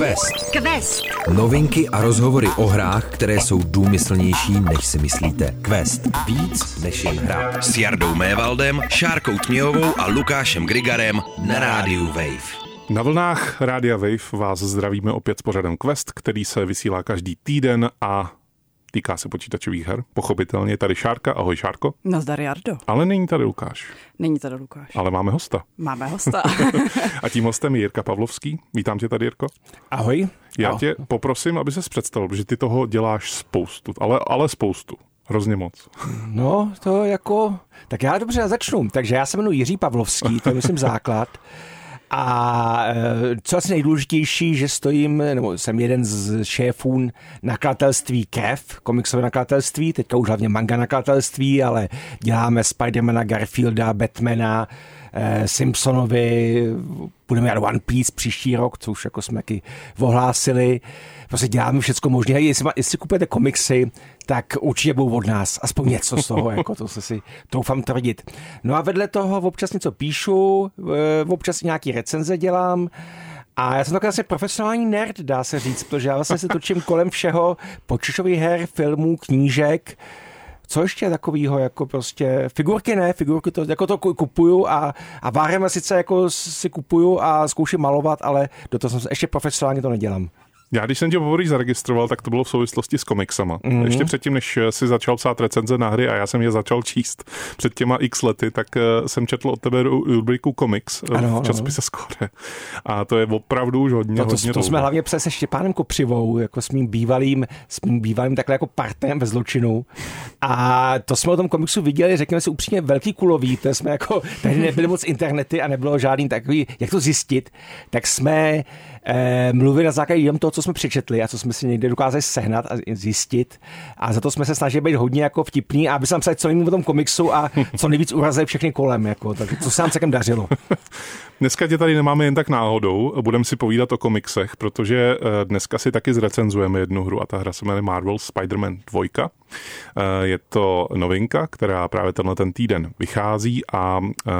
Quest. Quest. Novinky a rozhovory o hrách, které jsou důmyslnější, než si myslíte. Quest. Víc než jen hra. S Jardou Mévaldem, Šárkou Tměhovou a Lukášem Grigarem na rádiu Wave. Na vlnách Rádia Wave vás zdravíme opět s pořadem Quest, který se vysílá každý týden a týká se počítačových her. Pochopitelně je tady Šárka. Ahoj Šárko. Nazdar Jardo. Ale není tady Lukáš. Není tady Lukáš. Ale máme hosta. Máme hosta. a tím hostem je Jirka Pavlovský. Vítám tě tady, Jirko. Ahoj. Já Ahoj. tě poprosím, aby se představil, protože ty toho děláš spoustu, ale, ale spoustu. Hrozně moc. No, to jako... Tak já dobře začnu. Takže já se jmenuji Jiří Pavlovský, to je myslím základ. A eh, co asi nejdůležitější, že stojím, nebo jsem jeden z šéfů nakladatelství KEF, komiksové nakladatelství, teďka už hlavně manga nakladatelství, ale děláme Spidermana, Garfielda, Batmana, eh, Simpsonovi, budeme dělat One Piece příští rok, co už jako jsme taky ohlásili. Prostě děláme všechno možné. Jestli, jestli kupujete komiksy, tak určitě budou od nás. Aspoň něco z toho, jako to se si troufám tvrdit. No a vedle toho občas něco píšu, občas nějaký recenze dělám. A já jsem takový vlastně profesionální nerd, dá se říct, protože já vlastně se točím kolem všeho počítačových her, filmů, knížek, co ještě takového, jako prostě, figurky ne, figurky to, jako to kupuju a, a várem sice jako si kupuju a zkouším malovat, ale do toho jsem ještě profesionálně to nedělám. Já když jsem tě poprvé zaregistroval, tak to bylo v souvislosti s komiksama. Mm-hmm. Ještě předtím, než si začal psát recenze na hry a já jsem je začal číst před těma x lety, tak eh, jsem četl od tebe rubriku komiks eh, v časopise Skore. A to je opravdu už hodně, no to, hodně to, to jsme hlavně přes se Štěpánem Kopřivou, jako s mým bývalým, s mým bývalým takhle jako partnerem ve zločinu. A to jsme o tom komiksu viděli, řekněme si upřímně, velký kulový, to jsme jako, tehdy nebyly moc internety a nebylo žádný takový, jak to zjistit, tak jsme eh, mluvili na základě jenom toho, co jsme přečetli a co jsme si někde dokázali sehnat a zjistit. A za to jsme se snažili být hodně jako vtipný a aby se nám psali co nejméně o tom komiksu a co nejvíc urazili všechny kolem. Jako, tak co se nám celkem dařilo. Dneska tě tady nemáme jen tak náhodou, budeme si povídat o komiksech, protože eh, dneska si taky zrecenzujeme jednu hru a ta hra se jmenuje Marvel Spider-Man 2. Eh, je to novinka, která právě tenhle ten týden vychází a eh,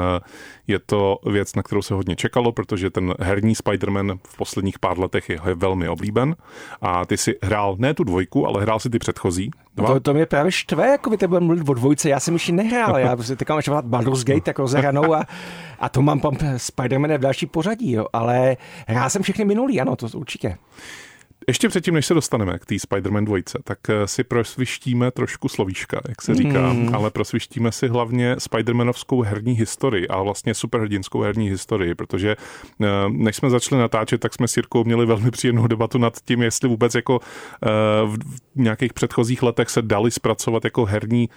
je to věc, na kterou se hodně čekalo, protože ten herní Spider-Man v posledních pár letech je velmi oblíben a ty si hrál ne tu dvojku, ale hrál si ty předchozí. Dva. To, to mě právě štve, jako by te bude mluvit o dvojce, já jsem ještě nehrál, já prostě teďka mám ještě Baldur's Gate tak rozehranou a, a to mám Spider-Man v další pořadí, jo, ale hrál jsem všechny minulý, ano, to určitě. Ještě předtím, než se dostaneme k té Spider-Man 2, tak eh, si prosvištíme trošku slovíčka, jak se říká, mm. ale prosvištíme si hlavně Spider-Manovskou herní historii a vlastně superhrdinskou herní historii, protože eh, než jsme začali natáčet, tak jsme s Jirkou měli velmi příjemnou debatu nad tím, jestli vůbec jako eh, v nějakých předchozích letech se dali zpracovat jako herní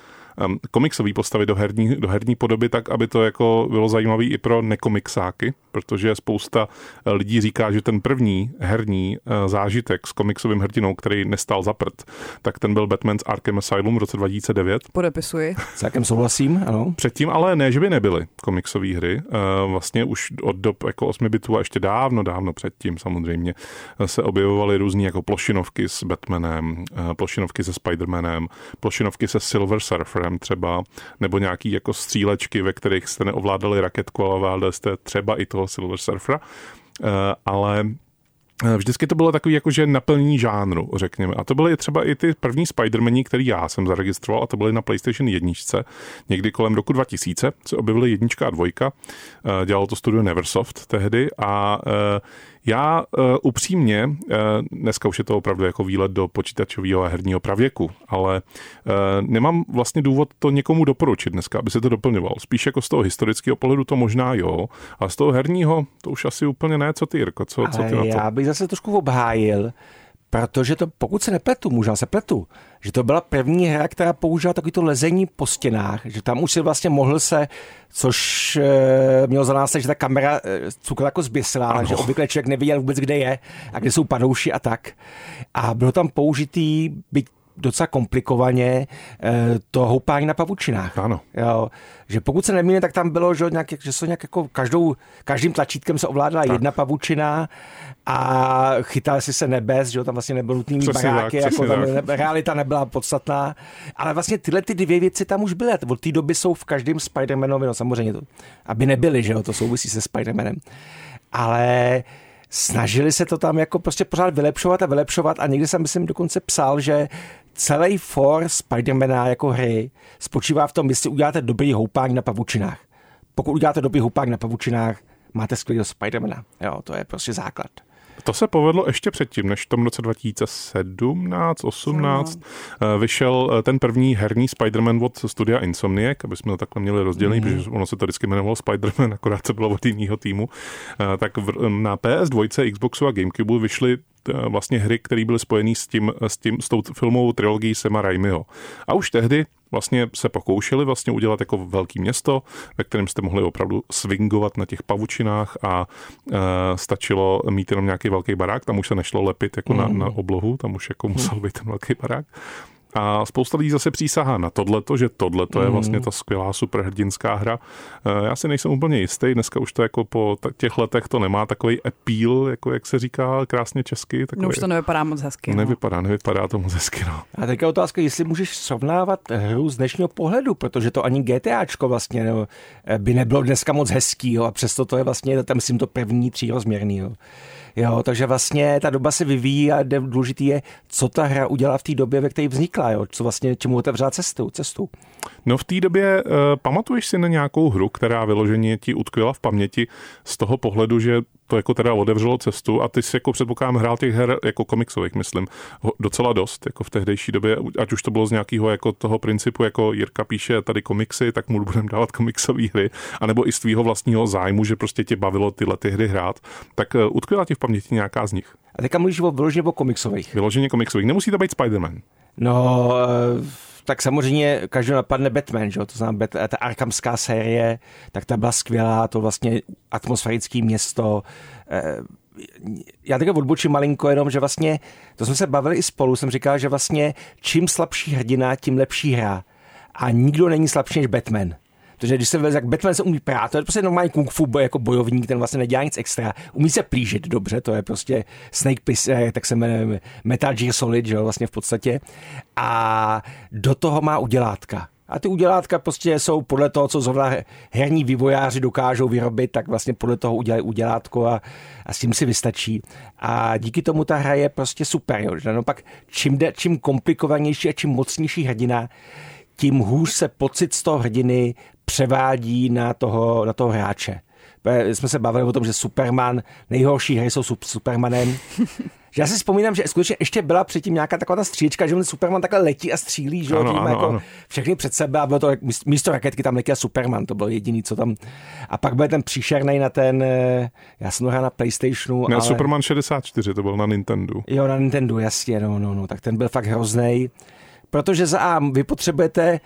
um, komiksové postavy do herní, do herní podoby, tak aby to jako bylo zajímavé i pro nekomiksáky, protože spousta eh, lidí říká, že ten první herní uh, zážitek s komiksovým hrdinou, který nestal za prd, tak ten byl Batman's Arkham Asylum v roce 2009. Podepisuji. Celkem souhlasím, ano. Předtím ale ne, že by nebyly komiksové hry. Uh, vlastně už od dob jako 8 bitů a ještě dávno, dávno předtím samozřejmě se objevovaly různé jako plošinovky s Batmanem, plošinovky se Spidermanem, plošinovky se Silver Surfer, Warfarem třeba, nebo nějaký jako střílečky, ve kterých jste neovládali raketku, ale ovládali jste třeba i toho Silver Surfera. Uh, ale eh, Vždycky to bylo takový jakože naplnění žánru, řekněme. A to byly třeba i ty první Spider-Mani, který já jsem zaregistroval, a to byly na PlayStation 1. Někdy kolem roku 2000 se objevily jednička a dvojka. Eh, dělalo to studio Neversoft tehdy a já uh, upřímně, uh, dneska už je to opravdu jako výlet do počítačového a herního pravěku, ale uh, nemám vlastně důvod to někomu doporučit dneska, aby se to doplňoval. Spíš jako z toho historického pohledu to možná jo, a z toho herního to už asi úplně ne, co ty, Jirko, co, co ty na to? Já bych zase trošku obhájil, protože to, pokud se nepletu, možná se pletu, že to byla první hra, která použila takovýto lezení po stěnách, že tam už si vlastně mohl se, což e, mělo za následek, že ta kamera e, cukla jako zběsilá, ano. že obvykle člověk nevěděl vůbec, kde je a kde jsou padouši a tak. A bylo tam použitý, byť docela komplikovaně eh, to houpání na pavučinách. Ano. Jo, že pokud se nemýlím, tak tam bylo, že, nějak, že se nějak jako každou, každým tlačítkem se ovládala tak. jedna pavučina a chytal si se nebes, že tam vlastně nebylo nutný baráky, tak, jako tam ne, realita nebyla podstatná. Ale vlastně tyhle ty dvě věci tam už byly. Od té doby jsou v každém Spider-Manovi, no samozřejmě to, aby nebyly, že jo, to souvisí se Spider-Manem. Ale snažili se to tam jako prostě pořád vylepšovat a vylepšovat a někdy jsem myslím dokonce psal, že celý for Spidermana jako hry spočívá v tom, jestli uděláte dobrý houpák na pavučinách. Pokud uděláte dobrý houpák na pavučinách, máte skvělého Spidermana. Jo, to je prostě základ. To se povedlo ještě předtím, než v tom roce 2017, 18 no. vyšel eh, ten první herní Spider-Man od studia Insomniac, aby jsme to takhle měli rozdělený, mm. protože ono se to vždycky jmenovalo Spider-Man, akorát se bylo od jiného týmu. Eh, tak na PS2, Xboxu a Gamecube vyšly vlastně hry, které byly spojené s tím, s tím, s tou filmovou trilogií Sema Raimiho. A už tehdy vlastně se pokoušeli vlastně udělat jako velké město, ve kterém jste mohli opravdu swingovat na těch pavučinách a e, stačilo mít jenom nějaký velký barák, tam už se nešlo lepit jako mm. na, na oblohu, tam už jako musel být ten velký barák. A spousta lidí zase přísahá na tohleto, že tohleto je vlastně ta skvělá superhrdinská hra. Eh, já si nejsem úplně jistý, dneska už to jako po těch letech to nemá takový appeal, jako jak se říká krásně česky. Takový, no už to nevypadá moc hezky. No. Nevypadá, nevypadá to moc hezky. No. A teďka otázka, jestli můžeš srovnávat hru z dnešního pohledu, protože to ani GTAčko vlastně no, by nebylo dneska moc hezký, jo, a přesto to je vlastně, tam myslím, to první třírozměrný. Jo. Jo, takže vlastně ta doba se vyvíjí a důležitý je, co ta hra udělá v té době, ve které vznikla, jo, co vlastně čemu otevřela cestu, cestu. No v té době uh, pamatuješ si na nějakou hru, která vyloženě ti utkvěla v paměti z toho pohledu, že to jako teda otevřelo cestu a ty si jako předpokládám hrál těch her jako komiksových, myslím, docela dost, jako v tehdejší době, ať už to bylo z nějakého jako toho principu, jako Jirka píše tady komiksy, tak mu budeme dávat komiksové hry, anebo i z tvýho vlastního zájmu, že prostě tě bavilo tyhle ty hry hrát, tak uh, utkvěla ti v paměti nějaká z nich. A teďka mluvíš o vyloženě o komiksových. Vyloženě komiksových. Nemusí to být Spider-Man. No, uh tak samozřejmě každý napadne Batman, že? to znamená ta Arkhamská série, tak ta byla skvělá, to vlastně atmosférické město. Eh, já také odbočím malinko jenom, že vlastně, to jsme se bavili i spolu, jsem říkal, že vlastně čím slabší hrdina, tím lepší hra. A nikdo není slabší než Batman. Protože když se veze, jak Batman se umí prát, to je prostě normální kung fu boj, jako bojovník, ten vlastně nedělá nic extra. Umí se plížit dobře, to je prostě Snake Piss, eh, tak se jmenuje Metal Gear Solid, že jo, vlastně v podstatě. A do toho má udělátka. A ty udělátka prostě jsou podle toho, co zrovna herní vývojáři dokážou vyrobit, tak vlastně podle toho udělají udělátko a, a s tím si vystačí. A díky tomu ta hra je prostě super. Jo. No pak čím, de, čím komplikovanější a čím mocnější hrdina, tím hůř se pocit z toho hrdiny převádí na toho, na toho hráče. Jsme se bavili o tom, že Superman, nejhorší hry jsou Supermanem. že já si vzpomínám, že skutečně ještě byla předtím nějaká taková ta stříčka, že on Superman takhle letí a střílí, že ano, ano, jako ano. všechny před sebe a bylo to místo raketky tam letí a Superman, to bylo jediný, co tam. A pak byl ten příšerný na ten, eh, já jsem hrál na Playstationu. Ne, ale... Superman 64, to byl na Nintendo. Jo, na Nintendo, jasně, no, no, no, tak ten byl fakt hrozný. Protože za A vy potřebujete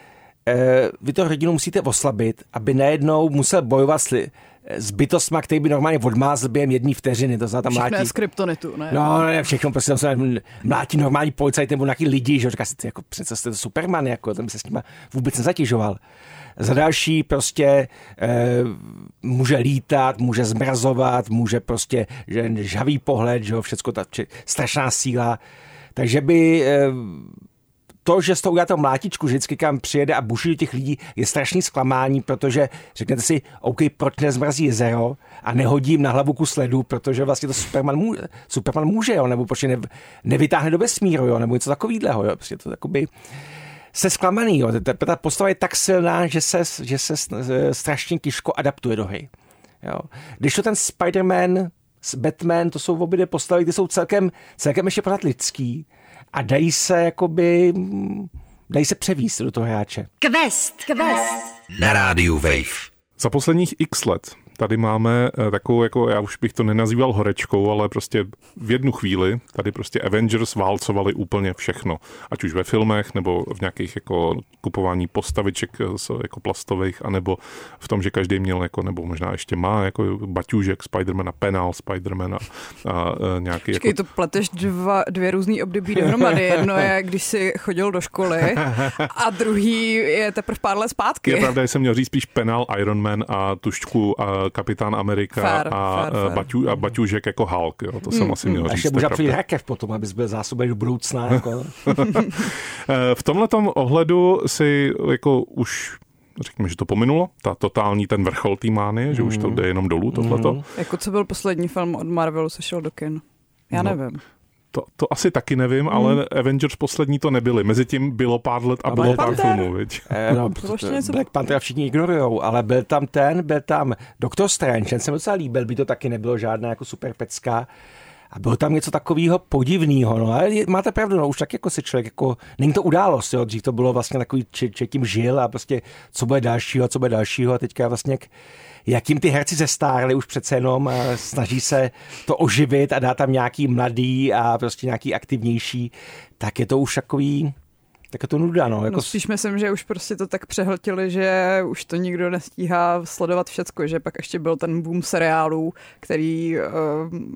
vy to hrdinu musíte oslabit, aby najednou musel bojovat s, s bytostma, který by normálně odmázl během jedné vteřiny. To znamená, tam mlátí... z kryptonitu, ne? No, ne, všechno, prostě tam se mlátí normální policajt nebo nějaký lidi, že říká si, jako přece jste to Superman, jako, tam se s nima vůbec nezatěžoval. Za další prostě e, může lítat, může zmrazovat, může prostě, že žavý pohled, že jo, všecko ta strašná síla. Takže by e, to, že s tou uděláte mlátičku, vždycky kam přijede a buší těch lidí, je strašný zklamání, protože řeknete si, OK, proč nezmrazí jezero a nehodím na hlavu kus ledu, protože vlastně to Superman může, Superman může jo, nebo proč ne, nevytáhne do vesmíru, jo, nebo něco takového, jo, prostě to takoby se zklamaný, jo. Ta, ta postava je tak silná, že se, že se strašně těžko adaptuje do hry. Jo. Když to ten Spider-Man, Batman, to jsou obě postavy, ty jsou celkem, celkem ještě pořád lidský, a dají se jakoby, dají se převíst do toho hráče. Quest, Quest. Na rádiu Wave. Za posledních x let tady máme eh, takovou, jako já už bych to nenazýval horečkou, ale prostě v jednu chvíli tady prostě Avengers válcovali úplně všechno. Ať už ve filmech, nebo v nějakých jako kupování postaviček eh, jako plastových, anebo v tom, že každý měl jako, nebo možná ještě má jako baťůžek Spidermana, penál Spidermana a, a eh, nějaký... Počkej, jako... to pleteš dva, dvě různý období dohromady. Jedno je, když jsi chodil do školy a druhý je teprve pár let zpátky. Je pravda, že jsem měl říct spíš penál Iron Man a tušku a Kapitán Amerika fair, a, fair, fair. Baťu, a Baťužek jako Hulk. Jo, to jsem mm, asi měl mm. říct. Ještě může přijít rakev potom, abys byl zásobený do budoucna. Jako. v tomhle ohledu si jako už řekněme, že to pominulo, ta totální ten vrchol té mány, že už to jde jenom dolů, tohleto. Mhm. Jako co byl poslední film od Marvelu, co šel do kin? Já No, nevím. To, to asi taky nevím, ale Avengers poslední to nebyli. Mezitím bylo pár let a A bylo pár filmů, viď? Eh, No, něco- Black Panther všichni ignorujou, ale byl tam ten, byl tam Doctor Strange, ten se mi docela líbil, by to taky nebylo žádná jako super pecka. A bylo tam něco takového podivného, no ale máte pravdu, no už tak jako si člověk, jako, není to událost, jo, dřív to bylo vlastně takový, či tím žil a prostě co bude dalšího, co bude dalšího a teďka vlastně jak, jakým ty herci zestárli už přece jenom a snaží se to oživit a dát tam nějaký mladý a prostě nějaký aktivnější, tak je to už takový, tak je to nuda, no. Jako No spíš myslím, že už prostě to tak přehltili, že už to nikdo nestíhá sledovat všecko, že pak ještě byl ten boom seriálů, který uh,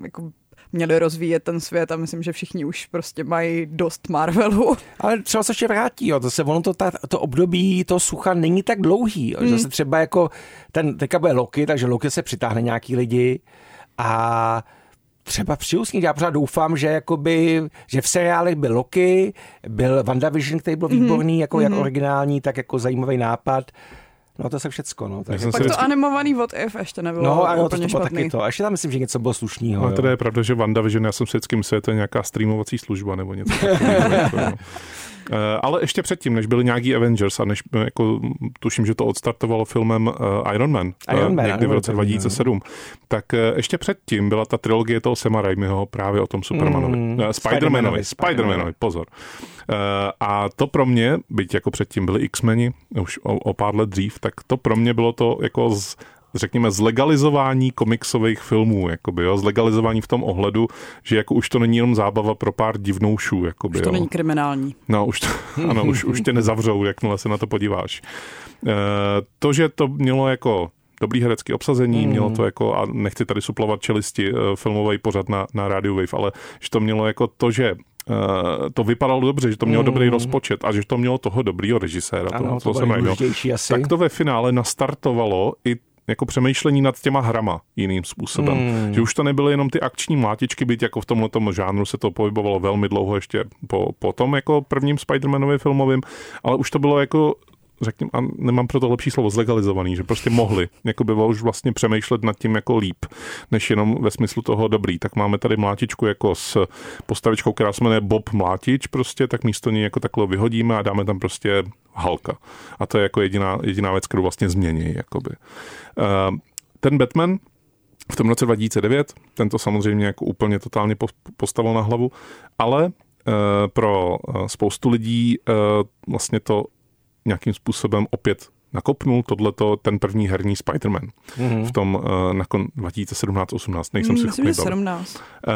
jako měli rozvíjet ten svět a myslím, že všichni už prostě mají dost Marvelu. Ale třeba se ještě vrátí, jo. Zase ono to, ta, to období toho sucha není tak dlouhý. Jo. Zase třeba jako ten, teďka bude Loki, takže Loki se přitáhne nějaký lidi a třeba ní. Já pořád doufám, že, jakoby, že v seriálech byl Loki, byl WandaVision, který byl výborný, jako jak originální, tak jako zajímavý nápad. No to se všecko, no. Takže... jsem Pak to vždycky- animovaný What If ještě nebylo No a jo, to, úplně to špatný. taky to. A ještě tam myslím, že něco bylo slušného. Ale teda je pravda, že WandaVision, já jsem si vždycky myslel, že to je nějaká streamovací služba nebo něco takového. No. Eh, Ale ještě předtím, než byli nějaký Avengers a než, eh, jako, tuším, že to odstartovalo filmem uh, Iron Man, eh, Iron Man, někdy v roce to vím, 2007, tak eh, ještě předtím byla ta trilogie toho Sema Raimiho právě o tom Supermanovi. Mm, Spider-Manovi, Spider-Manovi, Spider-Manovi, pozor. Eh, A to pro mě, byť jako předtím byli X-meni, už o, o pár let dřív, tak to pro mě bylo to jako z, řekněme, zlegalizování komiksových filmů, jakoby, jo, zlegalizování v tom ohledu, že jako už to není jenom zábava pro pár divnoušů, jakoby, Už to jo. není kriminální. No, už to, ano, už, už tě nezavřou, jakmile se na to podíváš. E, to, že to mělo jako dobrý herecký obsazení, mm. mělo to jako, a nechci tady suplovat čelisti, e, filmový pořad na, na Radio Wave, ale že to mělo jako to, že e, to vypadalo dobře, že to mělo mm. dobrý rozpočet a že to mělo toho dobrýho režiséra, Ano, toho, to co bylo jsem asi. tak to ve finále nastartovalo i jako přemýšlení nad těma hrama jiným způsobem. Hmm. Že už to nebyly jenom ty akční mlátičky, byť jako v tomhle žánru se to pohybovalo velmi dlouho ještě po, po tom jako prvním Spider-Manově filmovým, ale už to bylo jako řekněme, a nemám pro to lepší slovo, zlegalizovaný, že prostě mohli jako by už vlastně přemýšlet nad tím jako líp, než jenom ve smyslu toho dobrý. Tak máme tady mlátičku jako s postavičkou, která se jmenuje Bob Mlátič prostě, tak místo ní jako takhle vyhodíme a dáme tam prostě Halka. A to je jako jediná, jediná věc, kterou vlastně změní. Jakoby. Uh, ten Batman v tom roce 2009, ten to samozřejmě jako úplně totálně po- postavil na hlavu, ale uh, pro uh, spoustu lidí uh, vlastně to nějakým způsobem opět nakopnul tohleto ten první herní Spider-Man Mhm. v tom uh, na kon 2017-18, nejsem si Hmm, Myslím, schopný že bavit. 17. Uh,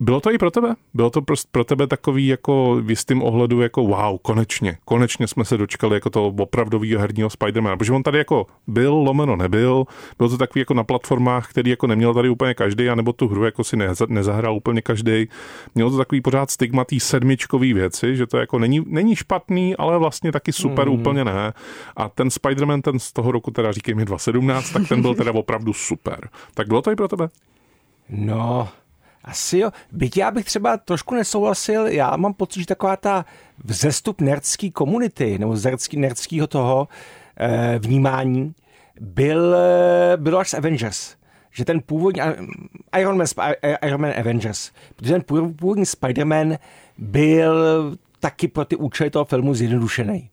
bylo to i pro tebe? Bylo to prostě pro tebe takový jako v jistým ohledu jako wow, konečně, konečně jsme se dočkali jako toho opravdového herního Spidermana, protože on tady jako byl, lomeno nebyl, bylo to takový jako na platformách, který jako neměl tady úplně každý, anebo tu hru jako si neza, nezahrál úplně každý. Mělo to takový pořád stigma tý sedmičkový věci, že to jako není, není špatný, ale vlastně taky super Hmm. úplně ne. A ten Spider-Man, ten z toho roku teda říkej mi 2017, tak ten byl teda opravdu super. Tak bylo to i pro tebe? No, asi jo. Byť já bych třeba trošku nesouhlasil, já mám pocit, že taková ta vzestup nerdský komunity, nebo nerdského toho eh, vnímání, byl, eh, byl až z Avengers. Že ten původní eh, Iron Man, Iron Man Avengers, protože ten pův- původní Spider-Man byl taky pro ty účely toho filmu zjednodušený.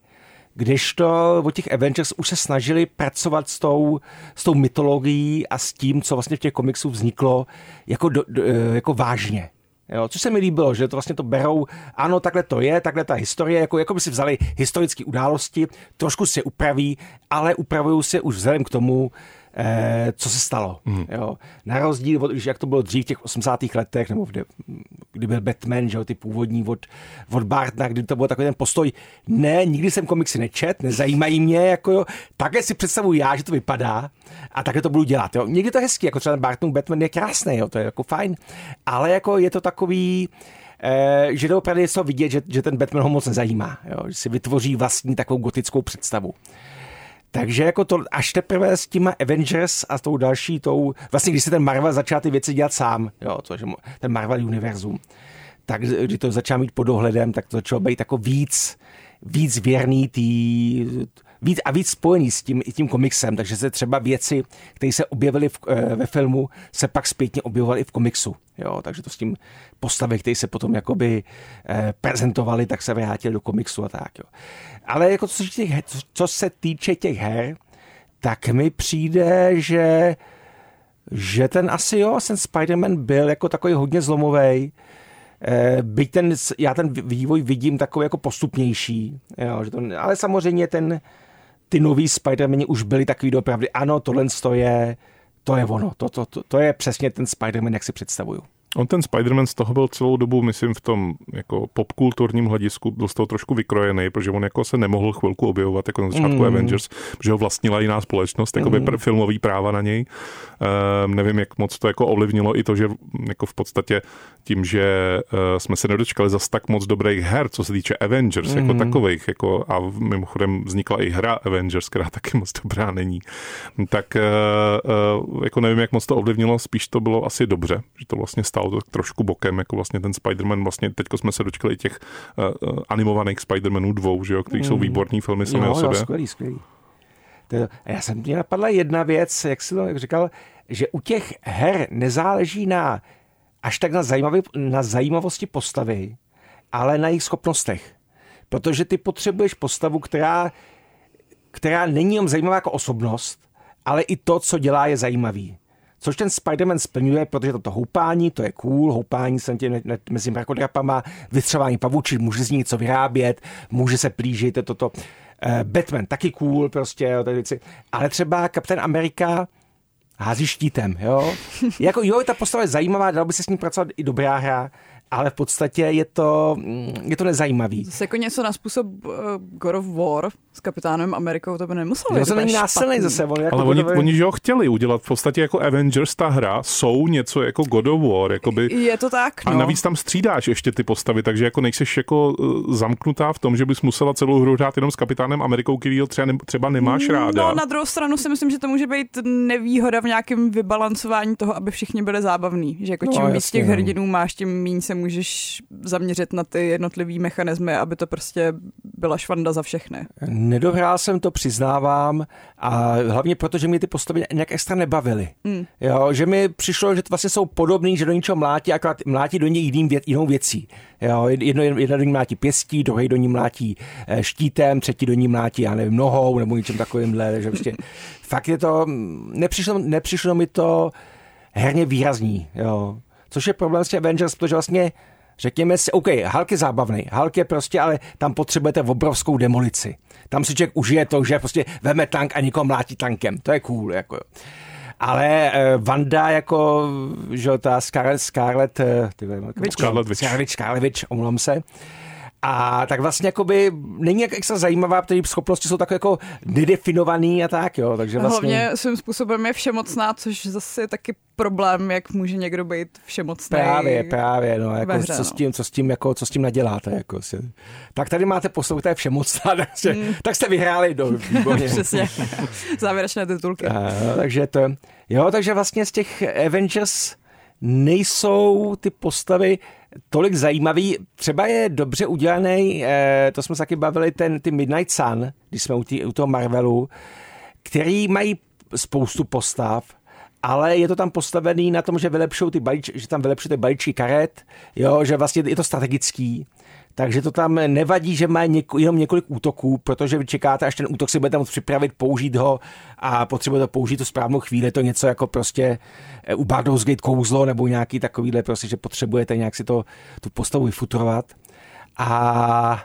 Kdežto od těch Avengers už se snažili pracovat s tou, s tou mytologií a s tím, co vlastně v těch komiksů vzniklo, jako, do, do, eh, jako vážně. Jo, což se mi líbilo, že to vlastně to berou, ano, takhle to je, takhle ta historie, jako, jako by si vzali historické události, trošku si je upraví, ale upravují se už vzhledem k tomu, eh, co se stalo. Mm. Jo. Na rozdíl od, jak to bylo dřív v těch 80. letech, nebo de, kdy byl Batman, že jo, ty původní od, od Bartna, kdy to byl takový ten postoj, ne, nikdy jsem komiksy nečet, nezajímají mě, jako jo, takhle si představuji já, že to vypadá a takhle to budu dělat. Jo. Někdy to je hezký, jako třeba ten Bartnův Batman je krásný, jo, to je jako fajn, ale jako je to takový, Eh, že to opravdu je to vidět, že, že ten Batman ho moc nezajímá, jo, že si vytvoří vlastní takovou gotickou představu. Takže jako to až teprve s těma Avengers a tou další, tou, vlastně když se ten Marvel začal ty věci dělat sám, jo, mo- ten Marvel univerzum, tak když to začal mít pod dohledem, tak to začalo být jako víc, víc věrný tý, víc a víc spojený s tím, i tím komiksem, takže se třeba věci, které se objevily v, eh, ve filmu, se pak zpětně objevovaly i v komiksu. Jo, takže to s tím postavy, které se potom jakoby eh, prezentovaly, tak se vrátily do komiksu a tak. Jo. Ale jako co, těch, co se týče těch her, tak mi přijde, že že ten asi jo, ten Spider-Man byl jako takový hodně zlomový. Eh, byť ten, já ten vývoj vidím takový jako postupnější, jo, že to, ale samozřejmě ten, ty nový Spider-Man už byly takový dopravdy, ano, tohle je, to je ono, to, to, to, to je přesně ten Spider-Man, jak si představuju. On ten Spider-Man z toho byl celou dobu, myslím, v tom jako popkulturním hledisku byl z toho trošku vykrojený, protože on jako se nemohl chvilku objevovat jako na začátku mm. Avengers, protože ho vlastnila jiná společnost, jako by mm. filmový práva na něj. Um, nevím, jak moc to jako ovlivnilo i to, že jako v podstatě tím, že uh, jsme se nedočkali zas tak moc dobrých her, co se týče Avengers mm. jako takových, jako a mimochodem vznikla i hra Avengers, která taky moc dobrá není, tak uh, uh, jako nevím, jak moc to ovlivnilo, spíš to bylo asi dobře, že to vlastně stálo to trošku bokem, jako vlastně ten Spider-Man, vlastně teďko jsme se dočkali těch uh, animovaných Spider-Manů dvou, že jo, který mm. jsou výborní filmy sami o sobě. Jo, skvělý, skvělý. To, já jsem mě napadla jedna věc, jak jsi to říkal, že u těch her nezáleží na až tak na, zajímavý, na zajímavosti postavy, ale na jejich schopnostech. Protože ty potřebuješ postavu, která, která není jenom zajímavá jako osobnost, ale i to, co dělá, je zajímavý. Což ten Spider-Man splňuje, protože toto houpání, to je cool, houpání se tě mezi mrakodrapama, vytřování pavučí, může z ní něco vyrábět, může se plížit, to, toto. Uh, Batman taky cool, prostě, jo, věci. Ale třeba Kapitán Amerika hází štítem, jo. jako jo, ta postava je zajímavá, dalo by se s ní pracovat i dobrá hra, ale v podstatě je to, mm, je to nezajímavý. Zase jako něco na způsob uh, God of War s kapitánem Amerikou, to by nemuselo být. To není násilný zase. On jako ale oni, by... oni, že ho chtěli udělat v podstatě jako Avengers, ta hra, jsou něco jako God of War. Jakoby, je to tak, no. A navíc tam střídáš ještě ty postavy, takže jako nejseš jako uh, zamknutá v tom, že bys musela celou hru hrát jenom s kapitánem Amerikou, který třeba, ne, třeba nemáš ráda. No, na druhou stranu si myslím, že to může být nevýhoda v nějakém vybalancování toho, aby všichni byli zábavní. Že jako no, čím víc těch no. hrdinů máš, tím méně se můžeš zaměřit na ty jednotlivé mechanismy, aby to prostě byla švanda za všechny. Nedohrál jsem to, přiznávám, a hlavně proto, že mě ty postavy nějak extra nebavily. Mm. Jo, že mi přišlo, že to vlastně jsou podobný, že do něčeho mlátí, akorát mlátí do něj jiným věc, jinou věcí. Jo, jedno, jedno do ní mlátí pěstí, druhý do ní mlátí eh, štítem, třetí do ní mlátí, já nevím, nohou nebo něčím takovýmhle. Že prostě, fakt je to, nepřišlo, nepřišlo mi to herně výrazný. Jo. Což je problém s Avengers, protože vlastně Řekněme si, OK, Hulk je zábavný, Hulk je prostě, ale tam potřebujete obrovskou demolici. Tam si člověk užije to, že prostě veme tank a nikoho mlátí tankem. To je cool, jako. Ale uh, Vanda jako, že ta Scarlet, Scarlet, uh, ty, Scarlet Witch. Scarlet, Scarlet Witch, omlouvám se, a tak vlastně jakoby není jak extra zajímavá, protože schopnosti jsou tak jako nedefinovaný a tak, jo. Takže vlastně... Hlavně svým způsobem je všemocná, což zase je taky problém, jak může někdo být všemocný. Právě, právě, no, jako hře, co, no. s tím, co s tím, jako, co s tím naděláte, jako si. Tak tady máte poslou, která je všemocná, tak, jste, mm. tak jste vyhráli do Přesně, závěrečné titulky. A, no, takže to, jo, takže vlastně z těch Avengers nejsou ty postavy tolik zajímavý. Třeba je dobře udělaný, eh, to jsme se taky bavili, ten, ty Midnight Sun, když jsme u, tý, u toho Marvelu, který mají spoustu postav, ale je to tam postavený na tom, že vylepšou ty balíč, že tam vylepšují ty balíčky karet, jo, že vlastně je to strategický. Takže to tam nevadí, že má něko, jenom několik útoků, protože vy čekáte, až ten útok si budete moct připravit, použít ho a potřebujete to použít tu správnou chvíli. To něco jako prostě eh, u Bardous Gate kouzlo nebo nějaký takovýhle, prostě, že potřebujete nějak si to, tu postavu vyfuturovat. A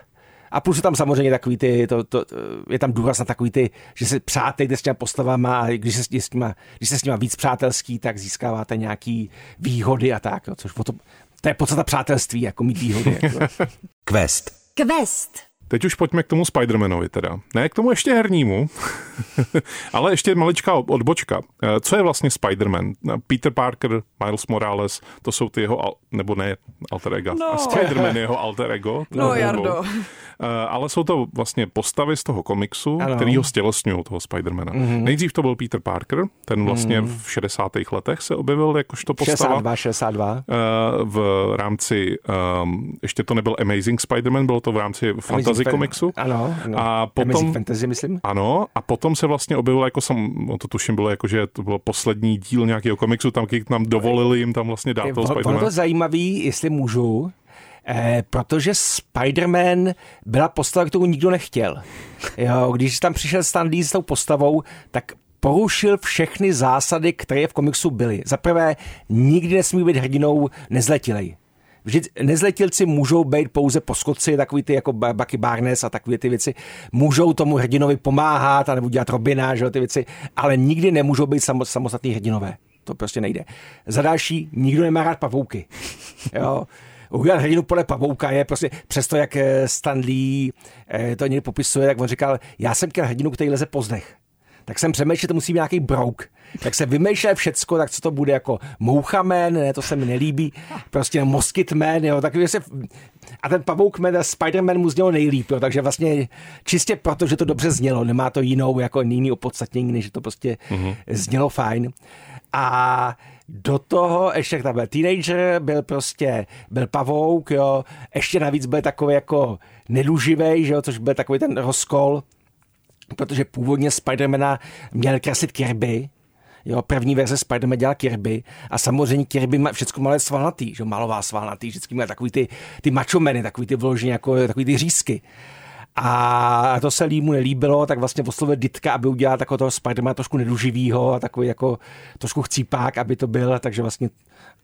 a plus je tam samozřejmě takový ty, to, to, je tam důraz na takový ty, že se přátelíte s těma postavama a když se, s těma, když se s nima víc přátelský, tak získáváte nějaký výhody a tak, jo, což potom, to je podstata přátelství, jako mít výhody. Jako. Quest. Quest. Teď už pojďme k tomu Spider-Manovi teda. Ne k tomu ještě hernímu, ale ještě maličká odbočka. Eh, co je vlastně Spider-Man? Peter Parker, Miles Morales, to jsou ty jeho, nebo ne, alter ego. No. Spider-Man je jeho alter ego. No, no Jardo. Eh, ale jsou to vlastně postavy z toho komiksu, ano. který ho stělesňují, toho Spidermana. Mm-hmm. Nejdřív to byl Peter Parker, ten vlastně mm. v 60. letech se objevil jakožto postava. 62, 62. V rámci, um, ještě to nebyl Amazing Spider-Man, bylo to v rámci Fantastic fantasy komiksu. Ano, ano. A potom, Amazing fantasy, myslím. Ano, a potom se vlastně objevilo, jako sam, no to tuším bylo jako, že to bylo poslední díl nějakého komiksu, tam nám dovolili jim tam vlastně dát toho Ono to zajímavý, jestli můžu, Eh, protože Spider-Man byla postava, kterou nikdo nechtěl. Jo, když tam přišel Stan Lee s tou postavou, tak porušil všechny zásady, které v komiksu byly. Za prvé, nikdy nesmí být hrdinou nezletilej. Vždyť nezletilci můžou být pouze poskoci, takový ty jako Bucky Barnes a takové ty věci. Můžou tomu hrdinovi pomáhat, nebo dělat Robina, že ty věci, ale nikdy nemůžou být samostatní hrdinové. To prostě nejde. Za další, nikdo nemá rád pavouky. Jo udělat hrdinu podle pavouka je prostě přesto, jak eh, Stan Lee eh, to někdy popisuje, jak on říkal, já jsem chtěl hrdinu, který leze po zdech tak jsem přemýšlel, že to musí být nějaký brouk. Tak se vymýšlel všecko, tak co to bude jako mouchamen, ne, to se mi nelíbí, prostě moskitman, jo, tak se, a ten pavoukman a Spider-Man mu znělo nejlíp, jo, takže vlastně čistě proto, že to dobře znělo, nemá to jinou, jako jiný opodstatnění, než že to prostě mm-hmm. znělo fajn. A do toho ještě tam byl teenager, byl prostě, byl pavouk, jo, ještě navíc byl takový jako neduživej, že jo, což byl takový ten rozkol, protože původně Spidermana měl kreslit Kirby, Jo, první verze Spider-Man dělal Kirby a samozřejmě Kirby má všechno malé svalnatý, že malová svalnatý, vždycky má takový ty, ty mačomeny, takový ty vložně jako takový ty řízky. A to se límu nelíbilo, tak vlastně oslovil Ditka, aby udělal takového toho Spidermana trošku neduživýho a takový jako trošku chcípák, aby to byl, takže vlastně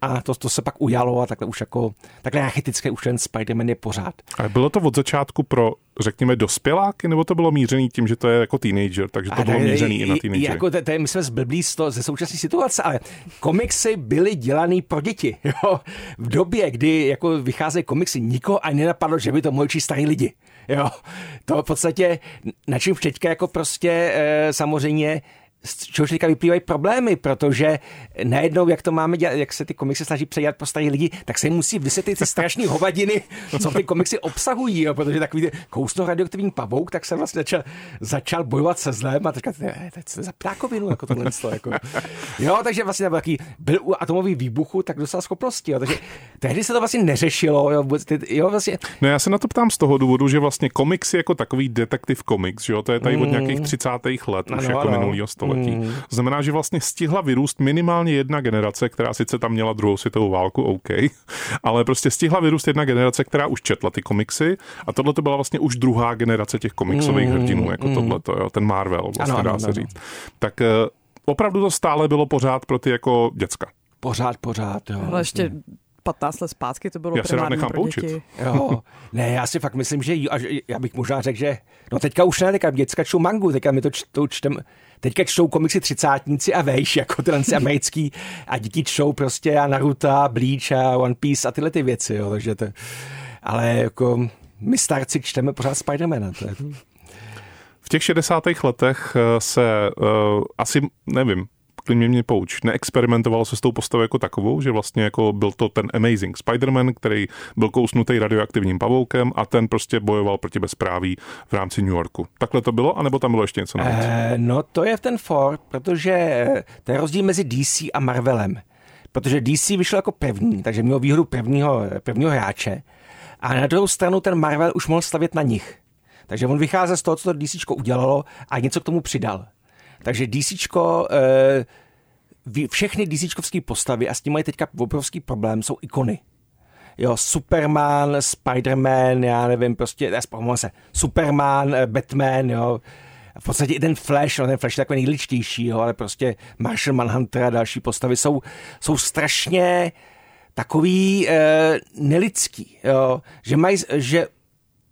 a to, to se pak ujalo a takhle už jako, takhle archetické už ten Spider-Man je pořád. A bylo to od začátku pro, řekněme, dospěláky, nebo to bylo mířený tím, že to je jako teenager, takže to a bylo mířený i na teenagery? Jako to, to, my jsme zblblí z to, ze současné situace, ale komiksy byly dělaný pro děti. Jo? V době, kdy jako vycházejí komiksy, nikoho ani nenapadlo, že by to mohli číst starý lidi. Jo, to v podstatě, na čím teďka jako prostě e, samozřejmě z čehož teďka vyplývají problémy, protože najednou, jak to máme dělat, jak se ty komiksy snaží přejat pro starý lidi, tak se musí vysvětlit ty strašné hovadiny, co ty komiksy obsahují, jo, protože takový kousno radioaktivní pavouk, tak se vlastně začal, začal bojovat se zlem a teďka, ne, to je za ptákovinu, jako tohle. Jako. Jo, takže vlastně takový, byl u atomový výbuchu, tak dostal schopnosti, jo, takže tehdy se to vlastně neřešilo, jo, ty, jo vlastně. No já se na to ptám z toho důvodu, že vlastně komiksy jako takový detektiv komiks, jo, to je tady od mm. nějakých 30. let, už ano, jako ano. minulého století století. Mm. Znamená, že vlastně stihla vyrůst minimálně jedna generace, která sice tam měla druhou světovou válku, OK, ale prostě stihla vyrůst jedna generace, která už četla ty komiksy a tohle to byla vlastně už druhá generace těch komiksových mm. hrdinů, jako mm. tohle, ten Marvel, vlastně ano, dá ano, se říct. Tak eh, opravdu to stále bylo pořád pro ty jako děcka. Pořád, pořád, jo. Ale ještě 15 let zpátky to bylo Já se rád nechám poučit. Děti. Jo, ne, já si fakt myslím, že já bych možná řekl, že no teďka už ne, teďka děcka čtou mangu, teďka mi to, to čtem, teďka čtou komiksy třicátníci a vejš, jako tyhle americký a děti čtou prostě a Naruto, Bleach a One Piece a tyhle ty věci, jo, takže to, ale jako my starci čteme pořád Spidermana, to je. V těch 60. letech eh, se uh, asi, nevím, klidně mě pouč. Neexperimentovalo se s tou postavou jako takovou, že vlastně jako byl to ten Amazing Spider-Man, který byl kousnutý radioaktivním pavoukem a ten prostě bojoval proti bezpráví v rámci New Yorku. Takhle to bylo, anebo tam bylo ještě něco navíc? Eh, no to je ten for, protože eh, je rozdíl mezi DC a Marvelem. Protože DC vyšlo jako první, takže měl výhodu prvního, prvního hráče. A na druhou stranu ten Marvel už mohl stavět na nich. Takže on vycházel z toho, co to DC udělalo a něco k tomu přidal. Takže DC, eh, všechny DC postavy, a s tím mají teďka obrovský problém, jsou ikony. Jo, Superman, Spider-Man, já nevím, prostě, já se, Superman, eh, Batman, jo, v podstatě i ten Flash, no ten Flash je takový nejličtější, jo, ale prostě Marshall Manhunter a další postavy jsou, jsou strašně takový e, nelidský, jo, že mají, že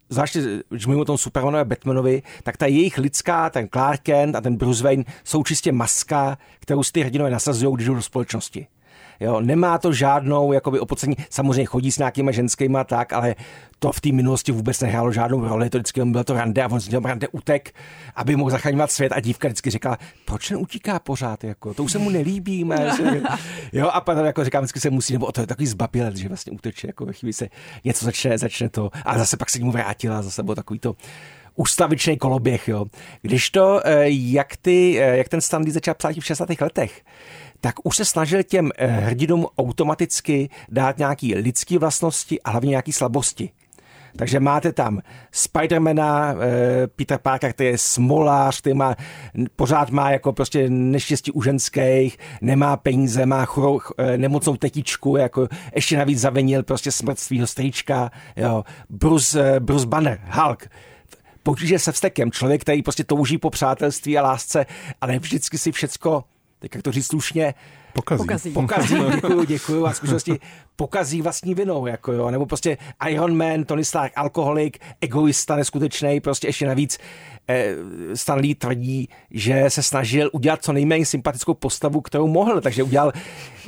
zvláště, když mluvím o tom Supermanovi a Batmanovi, tak ta jejich lidská, ten Clark Kent a ten Bruce Wayne jsou čistě maska, kterou si ty hrdinové nasazují, když jdou do společnosti. Jo, nemá to žádnou jakoby opocení, samozřejmě chodí s nějakýma ženskýma tak, ale to v té minulosti vůbec nehrálo žádnou roli, to vždycky bylo to rande a on z něho rande utek, aby mohl zachraňovat svět a dívka vždycky říkala, proč utíká pořád, jako, to už se mu nelíbí, jo, a pak jako říkám, vždycky se musí, nebo to je takový zbabilec, že vlastně uteče, jako ve chvíli se něco začne, začne to, a zase pak se k němu vrátila, zase bylo takový to, ústavičný koloběh, jo. Když to, eh, jak, ty, eh, jak ten Stanley začal psát v 60. letech, tak už se snažil těm eh, hrdinům automaticky dát nějaké lidské vlastnosti a hlavně nějaké slabosti. Takže máte tam Spidermana, eh, Peter Parker, který je smolář, který má, pořád má jako prostě neštěstí u ženských, nemá peníze, má chorou, eh, nemocnou tetičku, jako ještě navíc zavenil prostě smrt svého strýčka, jo. Bruce, Bruce Banner, Hulk, potíže se vztekem, člověk, který prostě touží po přátelství a lásce, ale vždycky si všecko, tak jak to říct slušně, Pokazí. Pokazí. pokazí, děkuju, děkuju a zkušenosti pokazí vlastní vinou, jako jo, nebo prostě Iron Man, Tony Stark, alkoholik, egoista neskutečný, prostě ještě navíc eh, Stan Lee tvrdí, že se snažil udělat co nejméně sympatickou postavu, kterou mohl, takže udělal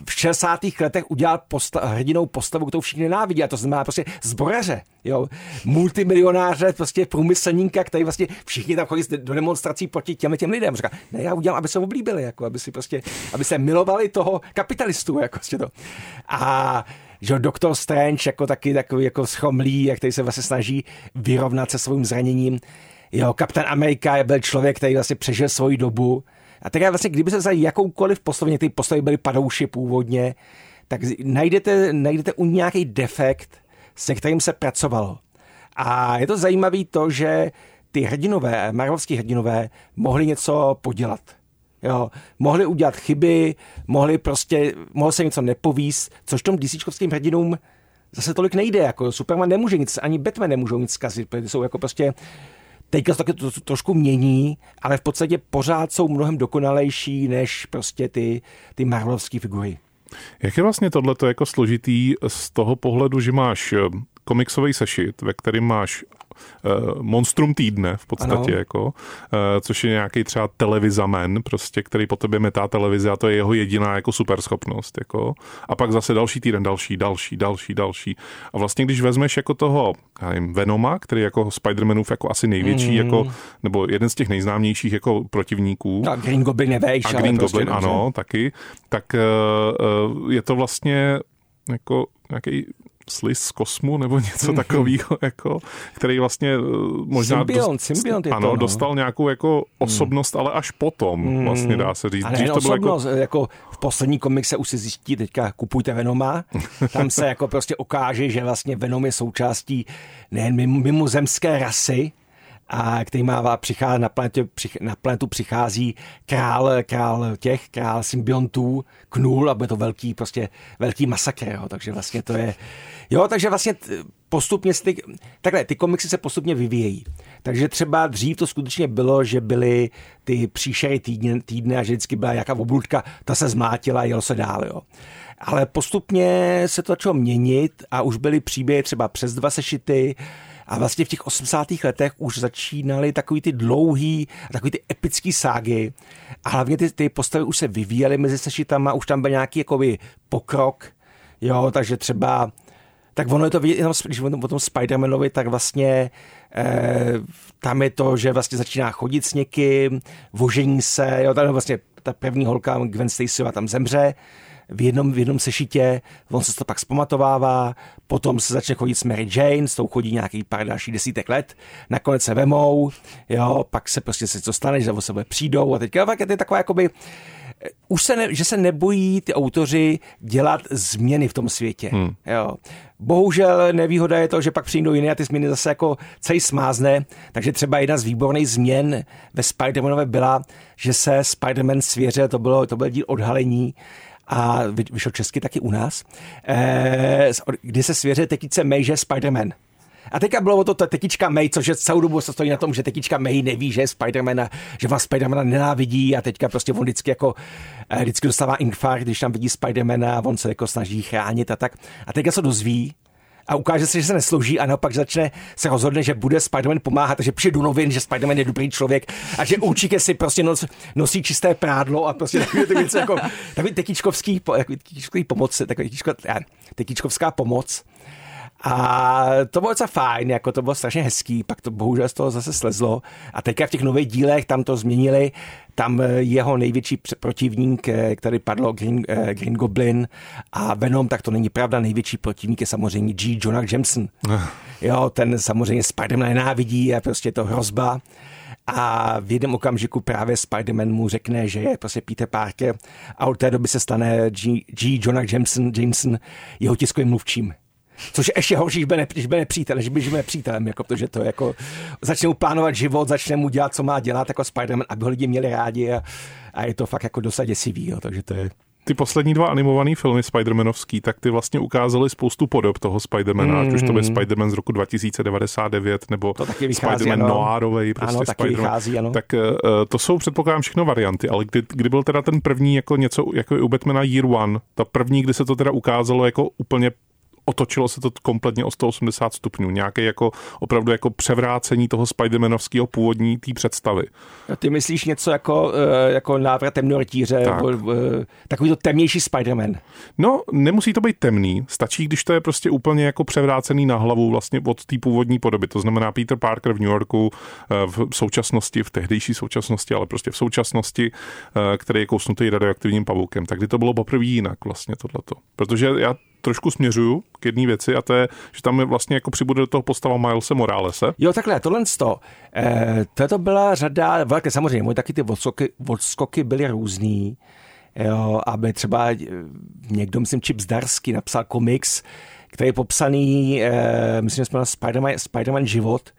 v 60. letech udělal posta- hrdinou postavu, kterou všichni nenávidí, a to znamená prostě zboraře, jo, multimilionáře, prostě průmyslníka, který vlastně všichni tam chodí do demonstrací proti těm těm lidem. Říká, ne, já udělám, aby se oblíbili, jako, aby si prostě, aby se milovali toho kapitalistu, jako to. A že doktor Strange jako taky takový jako schomlý, jak který se vlastně snaží vyrovnat se svým zraněním. Jo, Kapitán Amerika byl člověk, který vlastně přežil svoji dobu. A tak vlastně, kdyby se vzali jakoukoliv postavu, ty postavy byly padouši původně, tak najdete, najdete u nějaký defekt, se kterým se pracovalo. A je to zajímavé to, že ty hrdinové, marvelovský hrdinové, mohli něco podělat. Jo, mohli udělat chyby, mohli prostě, mohlo se něco nepovíst, což tom DCčkovským hrdinům zase tolik nejde, jako Superman nemůže nic, ani Batman nemůžou nic zkazit, protože jsou jako prostě teďka se to, to trošku mění, ale v podstatě pořád jsou mnohem dokonalejší než prostě ty, ty Marvelovské figury. Jak je vlastně tohleto jako složitý z toho pohledu, že máš komiksový sešit, ve kterém máš uh, monstrum týdne v podstatě, ano. jako, uh, což je nějaký třeba televizamen, prostě, který po tebe metá televize a to je jeho jediná jako superschopnost. Jako. A pak zase další týden, další, další, další, další. A vlastně, když vezmeš jako toho já nevím, Venoma, který jako Spider-Manův jako asi největší, mm. jako, nebo jeden z těch nejznámějších jako protivníků. A Green Goblin nevíš, A Green Goblin, prostě ano, taky. Tak uh, uh, je to vlastně jako nějaký slis z kosmu nebo něco takového, jako, který vlastně možná symbiont, dost, symbiont je ano, to, no. dostal nějakou jako osobnost, ale až potom, vlastně dá se říct. A nejen to bylo jako... jako v poslední komikse už se zjistí, teďka kupujte Venoma, tam se jako prostě ukáže, že vlastně Venom je součástí nejen mimozemské rasy, a který má přichází, na, planetě, na planetu přichází král, král těch, král symbiontů, knul a bude to velký, prostě velký masakr, jo. takže vlastně to je, jo, takže vlastně postupně ty, takhle, ty komiksy se postupně vyvíjejí. Takže třeba dřív to skutečně bylo, že byly ty příšery týdny, týdny a že vždycky byla nějaká obludka, ta se zmátila a jelo se dál, jo. Ale postupně se to začalo měnit a už byly příběhy třeba přes dva sešity, a vlastně v těch 80. letech už začínaly takový ty dlouhý, takový ty epický ságy. A hlavně ty, ty postavy už se vyvíjely mezi sešitama, už tam byl nějaký jakoby pokrok. Jo, takže třeba tak ono je to vidět, když o tom Spider-Manovi, tak vlastně eh, tam je to, že vlastně začíná chodit s někým, vožení se, jo, tam vlastně ta první holka Gwen Stacyová tam zemře, v jednom, v jednom sešitě, on se to pak zpamatovává, potom se začne chodit s Mary Jane, s tou chodí nějaký pár dalších desítek let, nakonec se vemou, jo, pak se prostě se co stane, že o sebe přijdou a teďka je taková jakoby, eh, už se ne, že se nebojí ty autoři dělat změny v tom světě. Hmm. Jo. Bohužel nevýhoda je to, že pak přijdou jiné a ty změny zase jako celý smázne. Takže třeba jedna z výborných změn ve Spider-Manové byla, že se Spider-Man svěřil, to bylo, to byl díl odhalení, a vyšel česky taky u nás, eh, kdy se svěřil tetice May, že Spider-Man. A teďka bylo to tetička May, což je celou dobu se stojí na tom, že tetička May neví, že je Spider-Man a že vás Spider-Mana nenávidí a teďka prostě on vždycky jako eh, vždycky dostává infarkt, když tam vidí Spider-Mana a on se jako snaží chránit a tak. A teďka se dozví, a ukáže se, že se neslouží a naopak začne se rozhodne, že bude Spider-Man pomáhat, takže přijde do novin, že Spider-Man je dobrý člověk a že určitě si prostě nos, nosí čisté prádlo a prostě takové ty věci jako takový tekičkovský, takový tekičkový pomoc, takový tekičkovská pomoc. A to bylo docela fajn, jako to bylo strašně hezký, pak to bohužel z toho zase slezlo. A teďka v těch nových dílech tam to změnili, tam eh, jeho největší protivník, eh, který padlo Green, eh, Green Goblin a Venom, tak to není pravda, největší protivník je samozřejmě G. Jonah Jameson. Jo, ten samozřejmě Spider-Man nenávidí a prostě je to hrozba. A v jednom okamžiku právě Spider-Man mu řekne, že je prostě Peter Parker a od té doby se stane G. G. Jonah Jameson, Jameson jeho tiskovým mluvčím. Což je ještě horší, když bude nepřítel, než by nepřítelem, jako, protože to jako začne mu plánovat život, začne mu dělat, co má dělat jako Spider-Man, aby ho lidi měli rádi a, a je to fakt jako dost děsivý, jo, takže to je ty poslední dva animované filmy Spider-Manovský, tak ty vlastně ukázaly spoustu podob toho Spider-Mana, mm-hmm. ať už to byl mhm. Spider-Man z roku 2099, nebo Spider-Man noárovej, prostě ano, taky vychází, ano. Tak uh, to jsou předpokládám všechno varianty, ale kdy, kdy byl teda ten první jako něco, jako u Batmana Year One, ta první, kdy se to teda ukázalo jako úplně otočilo se to kompletně o 180 stupňů. Nějaké jako opravdu jako převrácení toho Spidermanovského původní té představy. A ty myslíš něco jako, eh, jako návrat temnorytíře, tak. Eh, takový to temnější Spiderman? No, nemusí to být temný. Stačí, když to je prostě úplně jako převrácený na hlavu vlastně od té původní podoby. To znamená Peter Parker v New Yorku eh, v současnosti, v tehdejší současnosti, ale prostě v současnosti, který je kousnutý radioaktivním pavoukem. Tak kdy to bylo poprvé jinak vlastně tohleto. Protože já trošku směřuju k jedné věci a to je, že tam je vlastně jako přibude do toho postava Milese Moralese. Jo, takhle, tohle to. Eh, to byla řada, velké samozřejmě, moje taky ty odskoky, odskoky byly různý. Jo, aby třeba eh, někdo, myslím, Chip Zdarsky napsal komiks, který je popsaný, eh, myslím, že jsme na Spider-Man, Spider-Man život.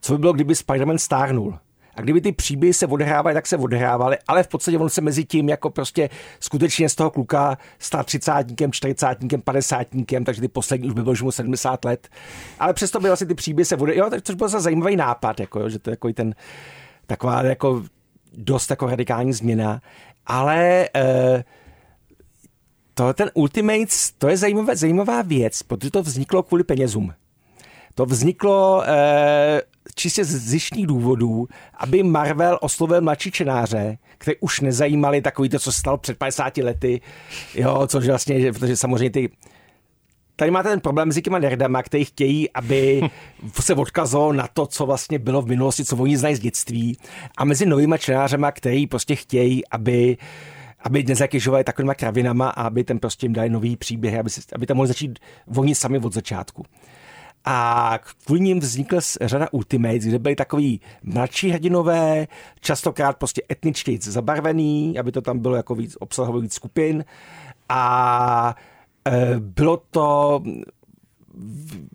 Co by bylo, kdyby Spider-Man stárnul? A kdyby ty příběhy se odehrávaly, tak se odehrávaly, ale v podstatě on se mezi tím jako prostě skutečně z toho kluka stal třicátníkem, čtyřicátníkem, padesátníkem, takže ty poslední už by byl už mu 70 let. Ale přesto by vlastně ty příběhy se odehrávaly, což byl zase zajímavý nápad, jako, jo, že to je jako ten taková jako dost jako radikální změna. Ale eh, to, ten Ultimates, to je zajímavá, zajímavá věc, protože to vzniklo kvůli penězům. To vzniklo eh, čistě z zjištních důvodů, aby Marvel oslovil mladší čenáře, které už nezajímali takový to, co se stalo před 50 lety, jo, což vlastně, protože samozřejmě ty Tady máte ten problém s těma nerdama, kteří chtějí, aby se odkazovalo na to, co vlastně bylo v minulosti, co oni znají z dětství. A mezi novými čtenářema, kteří prostě chtějí, aby aby nezatěžovali takovýma kravinama a aby ten prostě jim dali nový příběh, aby, se, aby tam mohli začít oni sami od začátku. A kvůli ním vznikla řada Ultimates, kde byly takový mladší hrdinové, častokrát prostě etničtěji zabarvený, aby to tam bylo jako víc, obsahovalo víc skupin. A e, bylo to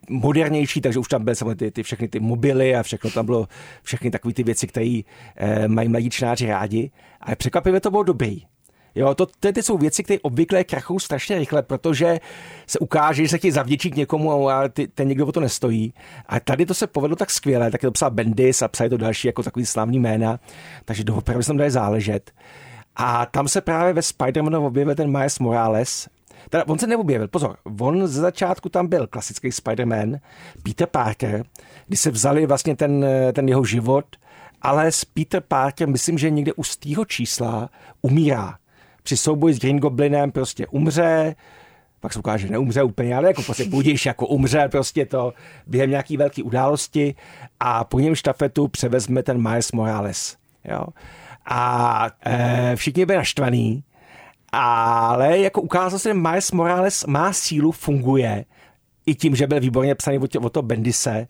modernější, takže už tam byly samozřejmě ty, ty všechny ty mobily a všechno tam bylo, všechny takové ty věci, které e, mají mladí čnáři rádi. Ale překvapivě to bylo dobrý. Jo, to, to, to jsou věci, které obvykle krachují strašně rychle, protože se ukáže, že se chtějí zavděčit někomu a ty, ten někdo o to nestojí. A tady to se povedlo tak skvěle, tak to psal Bendis a psali to další jako takový slavný jména, takže doopravdy se tam dají záležet. A tam se právě ve Spider-Manu objevil ten Miles Morales, Teda on se neobjevil, pozor, on ze začátku tam byl klasický Spider-Man, Peter Parker, kdy se vzali vlastně ten, ten jeho život, ale s Peter Parker, myslím, že někde u z čísla umírá při souboji s Green Goblinem prostě umře, pak se ukáže, že neumře úplně, ale jako prostě budíš, jako umře prostě to během nějaký velké události a po něm štafetu převezme ten Miles Morales. Jo. A e, všichni byli naštvaný, ale jako ukázalo se, že Miles Morales má sílu, funguje, i tím, že byl výborně psaný od, od toho Bendise,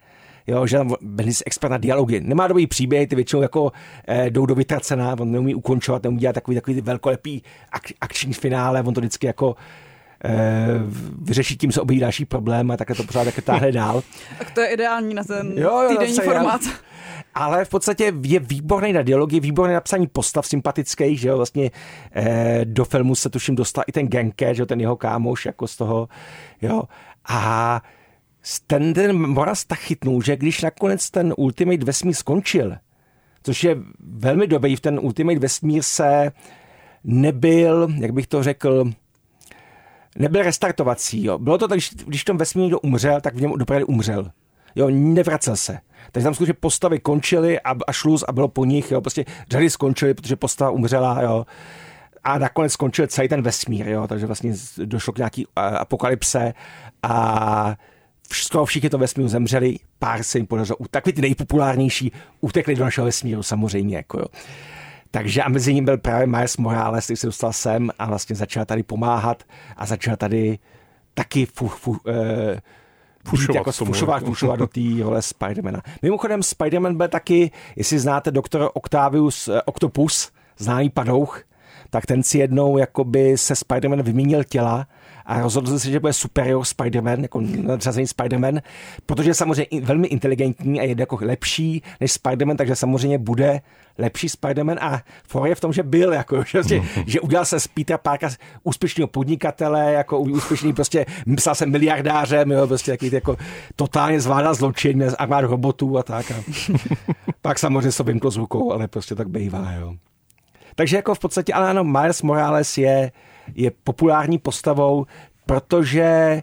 jo, že tam Bendis expert na dialogy. Nemá dobrý příběh, ty většinou jako eh, jdou do vytracená, on neumí ukončovat, neumí dělat takový, takový velkolepý ak, akční finále, on to vždycky jako eh, vyřešit tím se objeví další problém a takhle to pořád také táhne dál. Tak to je ideální na ten jo, jo, týdenní formát. Já, ale v podstatě je výborný na dialogy, výborný na psaní postav sympatických, že jo, vlastně eh, do filmu se tuším dostal i ten Genke, že jo, ten jeho kámoš jako z toho, jo, a ten, ten Moraz tak chytnul, že když nakonec ten Ultimate vesmír skončil, což je velmi dobrý, v ten Ultimate vesmír se nebyl, jak bych to řekl, nebyl restartovací. Jo. Bylo to tak, když, když tom vesmíru někdo umřel, tak v něm dopravdy umřel. Jo, nevracel se. Takže tam skutečně postavy končily a, a šluz a bylo po nich, jo, prostě řady skončily, protože postava umřela, jo. A nakonec skončil celý ten vesmír, jo, takže vlastně došlo k nějaký apokalypse a skoro všichni to vesmíru zemřeli, pár se jim podařilo, takový ty nejpopulárnější utekli do našeho vesmíru samozřejmě. Jako jo. Takže a mezi ním byl právě Miles Morales, který se dostal sem a vlastně začal tady pomáhat a začal tady taky fu, fu, eh, fušovat, jako fušovat, fušovat do té role Spidermana. Mimochodem Spiderman byl taky, jestli znáte doktor Octavius eh, Octopus, známý padouch, tak ten si jednou jakoby se Spiderman vyměnil těla a rozhodl se, že bude superior Spider-Man, jako nadřazený Spider-Man, protože je samozřejmě velmi inteligentní a je jako lepší než Spider-Man, takže samozřejmě bude lepší Spider-Man a for je v tom, že byl, jako, že, že udělal se z Petra Parka úspěšného podnikatele, jako úspěšný prostě, myslel se miliardářem, jo, prostě takový jako totálně zvládal zločin, armád robotů a tak. A pak samozřejmě se vymklo z rukou, ale prostě tak bývá, jo. Takže jako v podstatě, ale ano, Miles Morales je, je populární postavou, protože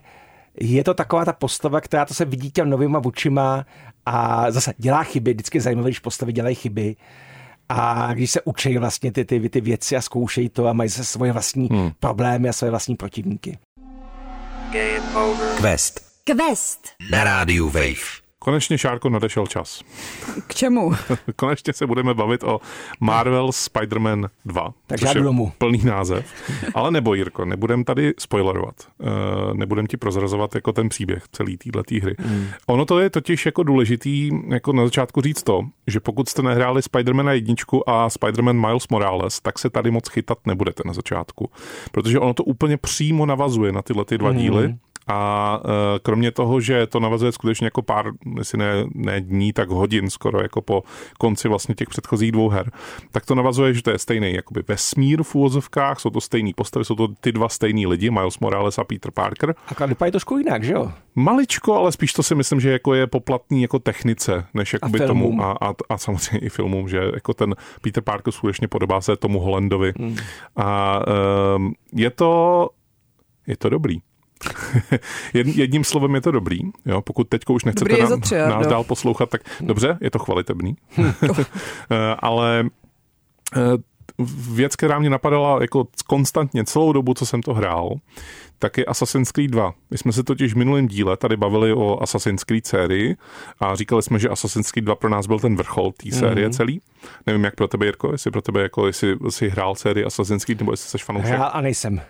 je to taková ta postava, která to se vidí těm novýma očima a zase dělá chyby, vždycky je zajímavé, když postavy dělají chyby a když se učí vlastně ty, ty, ty věci a zkoušejí to a mají se svoje vlastní hmm. problémy a svoje vlastní protivníky. Quest. Quest. Na rádiu Wave. Konečně, Šárko, nadešel čas. K čemu? Konečně se budeme bavit o Marvel Spider-Man 2. Tak já domů. Plný název. Ale nebo, Jirko, nebudem tady spoilerovat. Uh, nebudem ti prozrazovat jako ten příběh celý této hry. Mm. Ono to je totiž jako důležitý jako na začátku říct to, že pokud jste nehráli Spider-Mana jedničku a Spider-Man Miles Morales, tak se tady moc chytat nebudete na začátku. Protože ono to úplně přímo navazuje na tyhle ty dva mm. díly a e, kromě toho, že to navazuje skutečně jako pár, jestli ne, ne dní, tak hodin skoro jako po konci vlastně těch předchozích dvou her, tak to navazuje, že to je stejný jakoby vesmír v úvozovkách, jsou to stejný postavy, jsou to ty dva stejný lidi, Miles Morales a Peter Parker. A vypadá trošku jinak, že jo? Maličko, ale spíš to si myslím, že jako je poplatný jako technice, než jakoby a tomu a, a, a, samozřejmě i filmům, že jako ten Peter Parker skutečně podobá se tomu Hollandovi. Hmm. A um, je to je to dobrý. Jedním slovem je to dobrý. Jo? Pokud teď už nechcete nám, tři, nás dál poslouchat, tak dobře, je to chvalitebný. Eh, ale eh, věc, která mě napadala jako konstantně celou dobu, co jsem to hrál, tak je Assassin's Creed 2. My jsme se totiž v minulém díle tady bavili o Assassin's Creed sérii a říkali jsme, že Assassin's Creed 2 pro nás byl ten vrchol té série mm. celý. Nevím, jak pro tebe, Jirko, jestli pro tebe, jako jestli jsi hrál sérii Assassin's Creed, nebo jestli jsi fanoušek. Já a nejsem.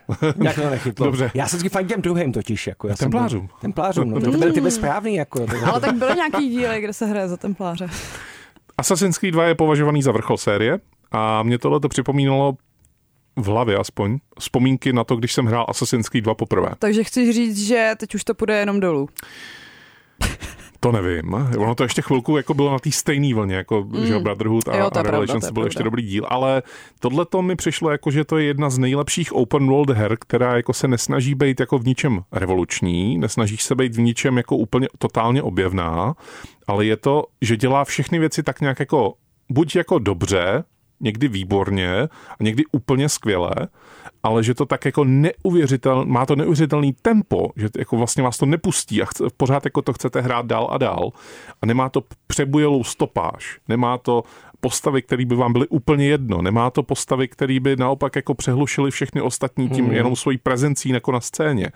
Jak to nechytlo. Dobře. Já jsem vždycky těm druhým totiž. Jako, já templářům. Templářům, no, to byly ty správný. Jako, Ale tak byly nějaký díly, kde se hraje za templáře. Assassin's Creed 2 je považovaný za vrchol série a mě tohle to připomínalo v hlavě aspoň vzpomínky na to, když jsem hrál Assassin's Creed 2 poprvé. Takže chci říct, že teď už to půjde jenom dolů. To nevím. Ono to ještě chvilku jako bylo na té stejné vlně, jako mm. že Brotherhood a, jo, a Revelations byl ještě dobrý díl, ale tohle to mi přišlo jako, že to je jedna z nejlepších open world her, která jako se nesnaží být jako v ničem revoluční, nesnaží se být v ničem jako úplně totálně objevná, ale je to, že dělá všechny věci tak nějak jako buď jako dobře, někdy výborně a někdy úplně skvěle, ale že to tak jako neuvěřitel, má to neuvěřitelný tempo, že jako vlastně vás to nepustí a chce, pořád jako to chcete hrát dál a dál a nemá to přebujelou stopáž, nemá to postavy, které by vám byly úplně jedno, nemá to postavy, které by naopak jako přehlušily všechny ostatní tím mm. jenom svojí prezencí jako na scéně.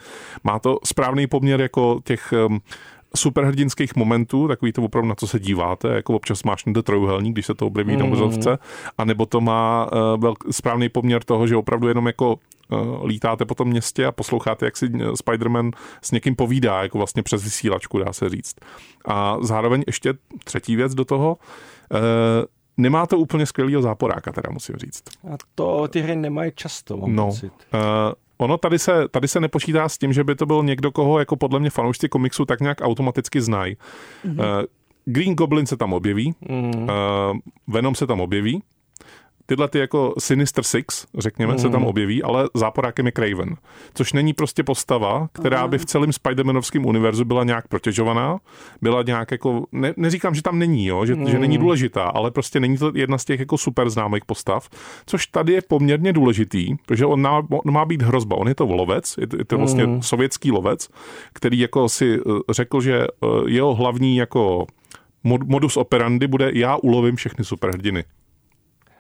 Má to správný poměr jako těch um, superhrdinských momentů, takový to opravdu na co se díváte, jako občas máš ten trojuhelník, když se to objeví mm. na obrazovce, anebo to má uh, velk, správný poměr toho, že opravdu jenom jako uh, lítáte po tom městě a posloucháte, jak si eh, Spider-Man s někým povídá, jako vlastně přes vysílačku, dá se říct. A zároveň ještě třetí věc do toho, uh, nemá to úplně skvělého záporáka, teda musím říct. A to ty hry nemají často, mám no, pocit. Uh, Ono tady se, tady se nepočítá s tím, že by to byl někdo, koho jako podle mě fanoušci komiksu tak nějak automaticky znají. Mm-hmm. Green Goblin se tam objeví, mm. uh, Venom se tam objeví, tyhle ty jako Sinister Six, řekněme, mm. se tam mhm. objeví, ale záporákem je Craven. Což není prostě postava, která by v celém Spider-Manovském univerzu byla nějak protěžovaná, byla nějak jako, ne, neříkám, že tam není, jo, že, mm. že není mhm. důležitá, ale prostě není to jedna z těch jako super známých postav, což tady je poměrně důležitý, protože on má, on má být hrozba, on je to lovec, je to, je to vlastně mm. sovětský lovec, který jako si eh, řekl, že eh, jeho hlavní jako modus operandi bude já ulovím všechny superhrdiny.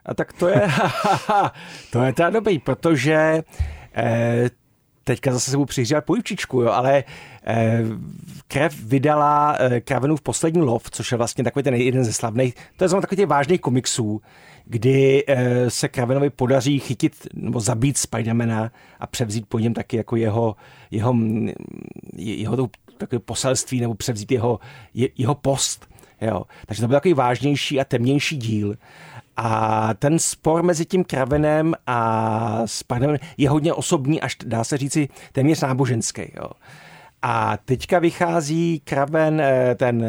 A tak to je, to je teda dobrý, protože eh, teďka zase se mu přihřívat pojivčičku, jo, ale eh, Krev vydala eh, Kravenův poslední lov, což je vlastně takový ten jeden ze slavných, to je zrovna takový těch vážných komiksů, kdy eh, se Kravenovi podaří chytit nebo zabít Spidermana a převzít po něm taky jako jeho, jeho, jeho takové poselství nebo převzít jeho, jeho post. Jo. Takže to byl takový vážnější a temnější díl. A ten spor mezi tím Kravenem a Spidermanem je hodně osobní, až dá se říci téměř náboženský. Jo. A teďka vychází Kraven, eh, ten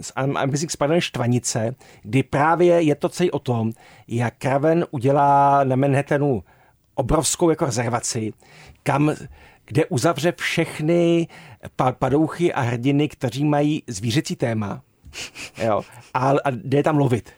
z Amazing Spider-Man štvanice, kdy právě je to celý o tom, jak Kraven udělá na Manhattanu obrovskou jako rezervaci, kam, kde uzavře všechny padouchy a hrdiny, kteří mají zvířecí téma. Jo, a, a jde tam lovit.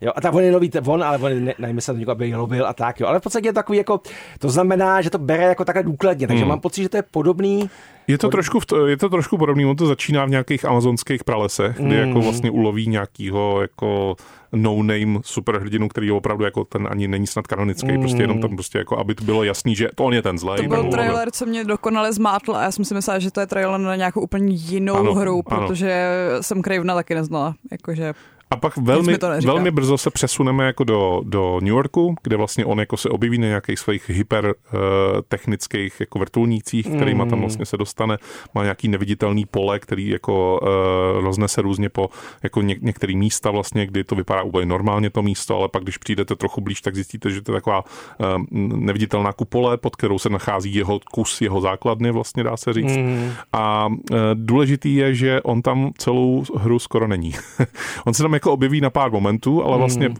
Jo, a tak on je nový, on, ale on ne, nevymyslel někoho, aby lovil a tak, jo. Ale v podstatě je takový jako, to znamená, že to bere jako takhle důkladně, takže hmm. mám pocit, že to je podobný. Je to, trošku, je to trošku podobný, on to začíná v nějakých amazonských pralesech, kdy hmm. jako vlastně uloví nějakýho jako no-name superhrdinu, který opravdu jako ten ani není snad kanonický, mm. prostě jenom tam prostě jako, aby to bylo jasný, že to on je ten zlej. To byl trailer, co mě dokonale zmátl a já jsem si myslela, že to je trailer na nějakou úplně jinou ano, hru, protože ano. jsem Cravena taky neznala. Jakože a pak velmi, velmi brzo se přesuneme jako do, do New Yorku, kde vlastně on jako se objeví na nějakých svých hyper uh, technických jako vrtulnících, kterýma tam mm. vlastně se dostane. Má nějaký neviditelný pole, který jako uh, roznese různě po jako ně, některé místa vlastně, kdy to vypadá úplně normálně to místo, ale pak když přijdete trochu blíž, tak zjistíte, že to je taková uh, neviditelná kupole, pod kterou se nachází jeho kus, jeho základny vlastně dá se říct. Mm. A uh, důležitý je, že on tam celou hru skoro není. on se tam jako objeví na pár momentů, ale vlastně hmm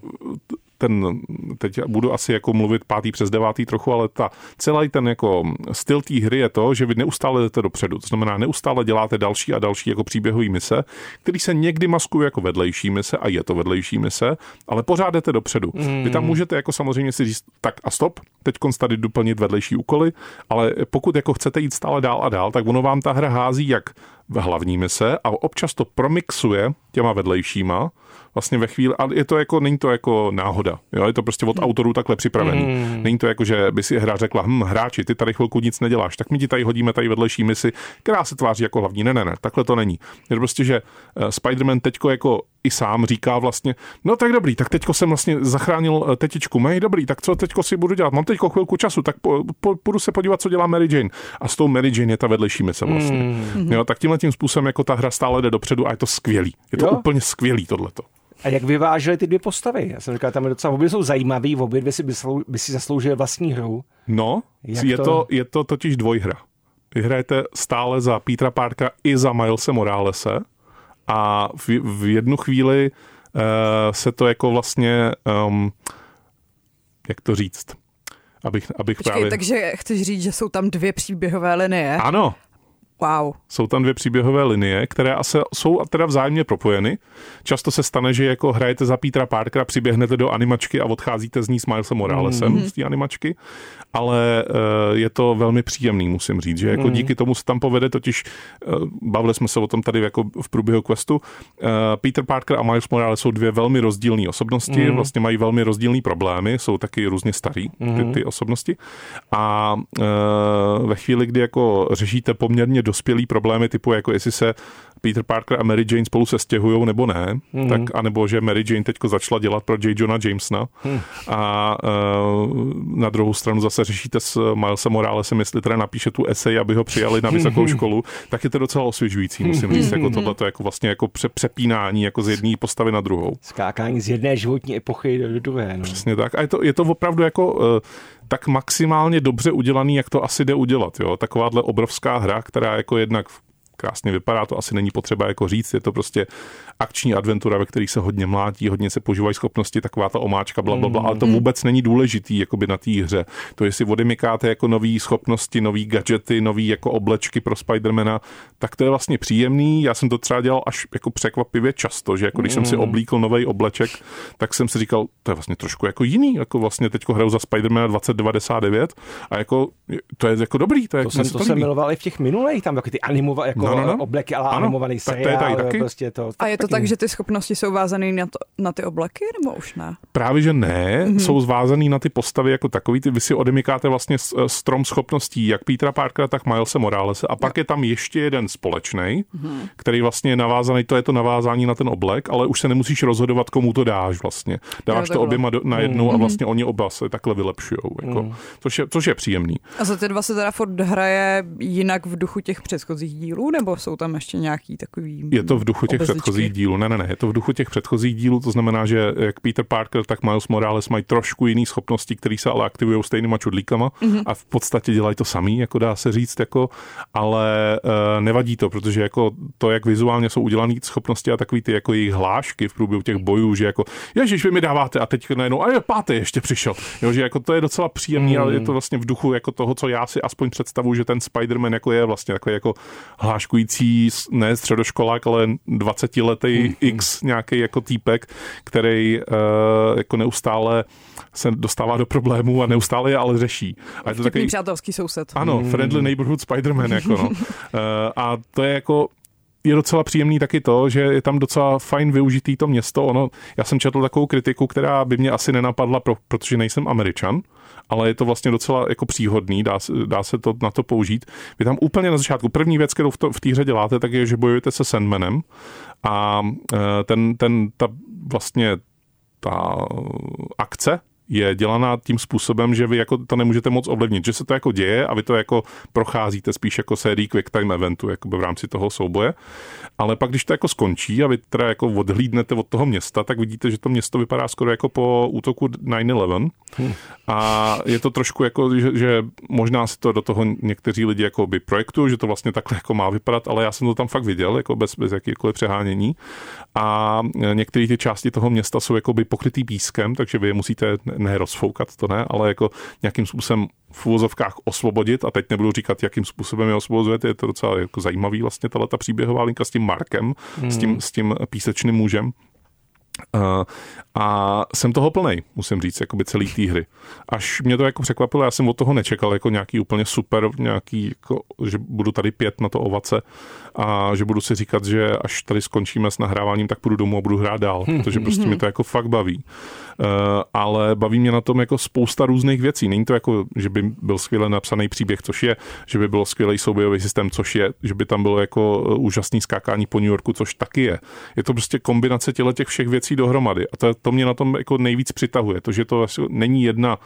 ten, teď budu asi jako mluvit pátý přes devátý trochu, ale ta celý ten jako styl té hry je to, že vy neustále jdete dopředu. To znamená, neustále děláte další a další jako příběhové mise, který se někdy maskují jako vedlejší mise a je to vedlejší mise, ale pořád jdete dopředu. Mm. Vy tam můžete jako samozřejmě si říct, tak a stop, teď tady doplnit vedlejší úkoly, ale pokud jako chcete jít stále dál a dál, tak ono vám ta hra hází jak hlavní mise a občas to promixuje těma vedlejšíma, vlastně ve chvíli, ale je to jako, není to jako náhoda, jo? je to prostě od autorů takhle připravený. Mm. Není to jako, že by si hra řekla, hm, hráči, ty tady chvilku nic neděláš, tak my ti tady hodíme tady vedlejší misi, která se tváří jako hlavní. Ne, ne, ne, takhle to není. Je to prostě, že uh, Spider-Man teďko jako i sám říká vlastně, no tak dobrý, tak teďko jsem vlastně zachránil eh, tetičku May, dobrý, tak co teďko si budu dělat? Mám teďko chvilku času, tak po, po, půjdu se podívat, co dělá Mary Jane. A s tou Mary Jane je ta vedlejší mise vlastně. Mm. Jo, tak tímhle tím způsobem jako ta hra stále jde dopředu a je to skvělý. Je to jo? úplně skvělý tohleto. A jak vyvážely ty dvě postavy? Já jsem říkal, tam je docela, obě jsou zajímavý, obě dvě si by, by si zasloužili vlastní hru. No, je to... to... je to totiž dvojhra. Vy hrajete stále za Petra Parka i za Milese Moralese a v, v jednu chvíli uh, se to jako vlastně, um, jak to říct, abych, abych Počkej, právě... takže chceš říct, že jsou tam dvě příběhové linie? Ano, Wow. Jsou tam dvě příběhové linie, které asi jsou teda vzájemně propojeny. Často se stane, že jako hrajete za Petra Parkera, přiběhnete do animačky a odcházíte z ní s Milesem Moralesem mm. z té animačky, ale uh, je to velmi příjemný, musím říct, že jako mm. díky tomu se tam povede, totiž uh, bavili jsme se o tom tady jako v průběhu questu, uh, Peter Parker a Miles Morales jsou dvě velmi rozdílné osobnosti, mm. vlastně mají velmi rozdílné problémy, jsou taky různě starý ty, ty osobnosti a ve chvíli, kdy jako řešíte poměrně dospělý problémy typu jako jestli se Peter Parker a Mary Jane spolu se stěhují nebo ne, mm. tak anebo že Mary Jane teďko začala dělat pro J. Johna Jamesona mm. a uh, na druhou stranu zase řešíte s Milesem Moralesem, jestli teda napíše tu esej, aby ho přijali na vysokou školu, tak je to docela osvěžující, musím říct, jako tohle to jako vlastně jako pře- přepínání jako z jedné postavy na druhou. Skákání z jedné životní epochy do druhé. No. Přesně tak. A je to, je to opravdu jako uh, tak maximálně dobře udělaný, jak to asi jde udělat. Jo? Takováhle obrovská hra, která jako jednak krásně vypadá, to asi není potřeba jako říct, je to prostě akční adventura, ve kterých se hodně mlátí, hodně se používají schopnosti, taková ta omáčka, bla, bla, bla, ale to mm. vůbec není důležitý jakoby na té hře. To, jestli odemykáte jako nové schopnosti, nové gadgety, nové jako oblečky pro Spidermana, tak to je vlastně příjemný. Já jsem to třeba dělal až jako překvapivě často, že jako když jsem si mm. oblíkl nový obleček, tak jsem si říkal, to je vlastně trošku jako jiný, jako vlastně teď hraju za Spidermana 2099 a jako to je jako dobrý. To, je, to, jsem, to jsem miloval i v těch minulých, tam jako ty animované jako no, no, no. obleky, ale ano, animovaný seriál. To je tady taky. Prostě to, a je to tak, že ty schopnosti jsou vázané na, to, na ty obleky, nebo už ne? Právě, že ne. Mm-hmm. Jsou zvázaný na ty postavy jako takový. Ty, vy si odemykáte vlastně eh, strom schopností, jak Petra Parkera, tak Milese Moralese. A pak jo. je tam ještě jeden společný, mm-hmm. který vlastně je navázaný, to je to navázání na ten oblek, ale už se nemusíš rozhodovat, komu to dáš vlastně. Dáš jo, to oběma do, na jednou mm-hmm. a vlastně oni oba se takhle vylepšují. Jako, mm. což, je, což je příjemný. A za ty dva se teda furt hraje jinak v duchu těch předchozích dílů? Nebo jsou tam ještě nějaký takový Je to v duchu těch obezličky? předchozích dílů. Ne, ne, ne, je to v duchu těch předchozích dílů, to znamená, že jak Peter Parker, tak Miles Morales mají trošku jiný schopnosti, které se ale aktivují stejnýma čudlíkama mm-hmm. a v podstatě dělají to samý, jako dá se říct, jako, ale uh, nevadí to, protože jako to, jak vizuálně jsou udělané schopnosti a takový ty jako jejich hlášky v průběhu těch bojů, že jako, ježiš, vy mi dáváte a teď najednou, a je pátý ještě přišel. Jo, že jako to je docela příjemný, mm. ale je to vlastně v duchu jako toho, co já si aspoň představuji, že ten Spider-Man jako je vlastně takový jako hláškující, ne středoškolák, ale 20 letý mm. X nějaký jako týpek, který uh, jako neustále se dostává do problémů a neustále je ale řeší. A je to takový přátelský soused. Ano, mm. friendly neighborhood Spider-Man jako no. uh, a to je jako je docela příjemný taky to, že je tam docela fajn využitý to město. Ono, já jsem četl takovou kritiku, která by mě asi nenapadla, pro, protože nejsem američan, ale je to vlastně docela jako příhodný, dá, dá se to na to použít. Vy tam úplně na začátku, první věc, kterou v, to, v té hře děláte, tak je, že bojujete se Sandmanem a e, ten, ten ta vlastně ta akce, je dělaná tím způsobem, že vy jako to nemůžete moc ovlivnit, že se to jako děje a vy to jako procházíte spíš jako sérii quick time eventu jako v rámci toho souboje. Ale pak, když to jako skončí a vy teda jako odhlídnete od toho města, tak vidíte, že to město vypadá skoro jako po útoku 9-11. Hmm. A je to trošku jako, že, že možná si to do toho někteří lidi jako by projektují, že to vlastně takhle jako má vypadat, ale já jsem to tam fakt viděl, jako bez, bez jakýkoliv přehánění. A některé ty části toho města jsou jako by pokrytý pískem, takže vy je musíte ne rozfoukat, to ne, ale jako nějakým způsobem v úvozovkách osvobodit a teď nebudu říkat, jakým způsobem je osvobozujete, je to docela jako zajímavý vlastně ta příběhová linka s tím Markem, hmm. s, tím, s tím písečným mužem. Uh, a jsem toho plnej, musím říct, jako by celý té hry. Až mě to jako překvapilo, já jsem od toho nečekal jako nějaký úplně super, nějaký, jako, že budu tady pět na to ovace a že budu si říkat, že až tady skončíme s nahráváním, tak půjdu domů a budu hrát dál, protože prostě mi to jako fakt baví. Uh, ale baví mě na tom jako spousta různých věcí. Není to jako, že by byl skvěle napsaný příběh, což je, že by byl skvělý soubojový systém, což je, že by tam bylo jako úžasný skákání po New Yorku, což taky je. Je to prostě kombinace těch všech věcí dohromady. A to, to mě na tom jako nejvíc přitahuje. To, že to není jedna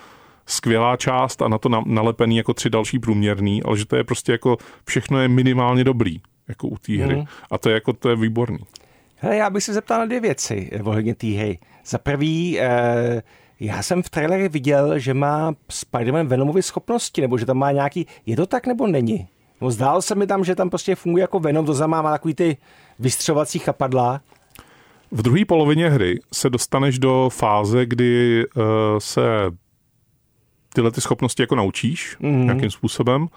skvělá část a na to nalepený jako tři další průměrný, ale že to je prostě jako všechno je minimálně dobrý jako u té hry. Mm. A to je jako, to je výborný. Hele, já bych se zeptal na dvě věci ohledně té hry. Za prvý, eh, já jsem v traileru viděl, že má Spider-Man Venomovy schopnosti, nebo že tam má nějaký, je to tak nebo není? No, zdálo se mi tam, že tam prostě funguje jako Venom, to znamená má takový ty vystřovací chapadla. V druhé polovině hry se dostaneš do fáze, kdy uh, se tyhle ty schopnosti jako naučíš mm-hmm. nějakým způsobem.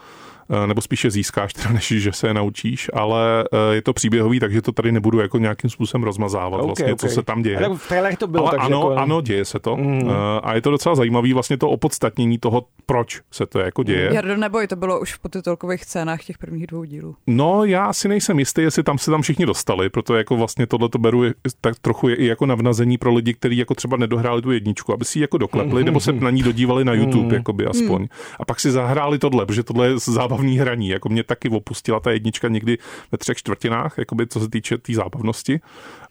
Eh, nebo spíše získáš, teda než že se je naučíš, ale eh, je to příběhový, takže to tady nebudu jako nějakým způsobem rozmazávat, okay, vlastně, okay. co se tam děje. Ale v to bylo, ale ano, jako... ano, děje se to. Mm. A je to docela zajímavý vlastně to opodstatnění toho, proč se to jako děje. Jardo, neboj, to bylo už v podtitulkových scénách těch prvních dvou dílů. No, já si nejsem jistý, jestli tam se tam všichni dostali, proto jako vlastně tohle to beru tak trochu je i jako navnazení pro lidi, kteří jako třeba nedohráli tu jedničku, aby si ji jako doklepli, mm. nebo se na ní dodívali na YouTube, mm. jakoby aspoň. Mm. A pak si zahráli tohle, protože tohle je zábava zábavný hraní. Jako mě taky opustila ta jednička někdy ve třech čtvrtinách, jakoby co se týče té tý zábavnosti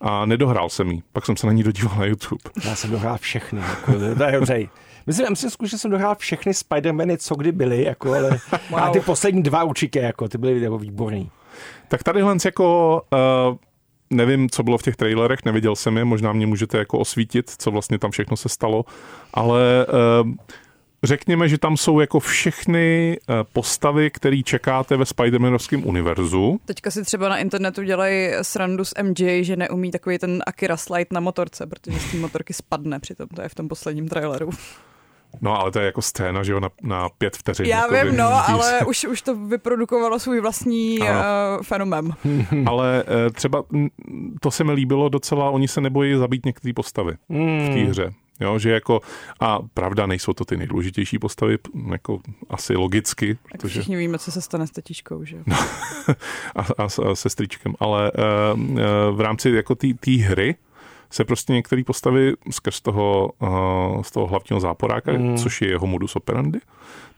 a nedohrál jsem ji. Pak jsem se na ní dodíval na YouTube. Já jsem dohrál všechny. Jako, to je dobře. Myslím, myslím, že jsem dohrál všechny Spider-Many, co kdy byly, jako, ale wow. a ty poslední dva určitě, jako, ty byly jako výborný. Tak tadyhle jako uh, nevím, co bylo v těch trailerech, neviděl jsem je, možná mě můžete jako osvítit, co vlastně tam všechno se stalo, ale uh, řekněme, že tam jsou jako všechny eh, postavy, které čekáte ve Spider-Manovském univerzu. Teďka si třeba na internetu dělají srandu s MJ, že neumí takový ten Akira slide na motorce, protože z té motorky spadne, přitom to je v tom posledním traileru. No, ale to je jako scéna, že jo, na, na pět vteřin. Já jako vím, no, ale už, už to vyprodukovalo svůj vlastní uh, fenomén. ale uh, třeba to se mi líbilo docela, oni se nebojí zabít některé postavy hmm. v té hře. Jo, že jako, a pravda, nejsou to ty nejdůležitější postavy, jako asi logicky. Tak protože... všichni víme, co se stane s tetičkou, že no, a, a, a stričkem, ale uh, uh, v rámci jako té hry se prostě některé postavy skrz toho, uh, z toho hlavního záporáka, mm. což je jeho modus operandi,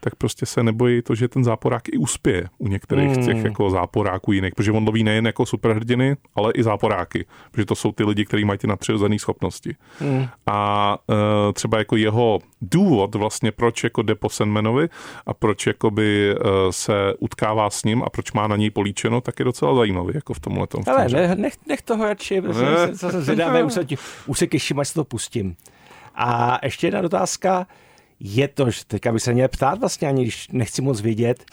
tak prostě se nebojí to, že ten záporák i uspěje u některých mm. těch jako záporáků jiných, protože on loví nejen jako superhrdiny, ale i záporáky, protože to jsou ty lidi, kteří mají ty nadpřirozené schopnosti. Mm. A uh, třeba jako jeho důvod vlastně, proč jako jde po Sandmanovi a proč jakoby uh, se utkává s ním a proč má na něj políčeno, tak je docela zajímavý jako v tomhle tom. Ale ne, nech, nech toho radši, prostě ne. se, se zvědáme, už se, už se těším, až se to pustím. A ještě jedna otázka, je to, že teďka by se měl ptát vlastně, ani když nechci moc vědět,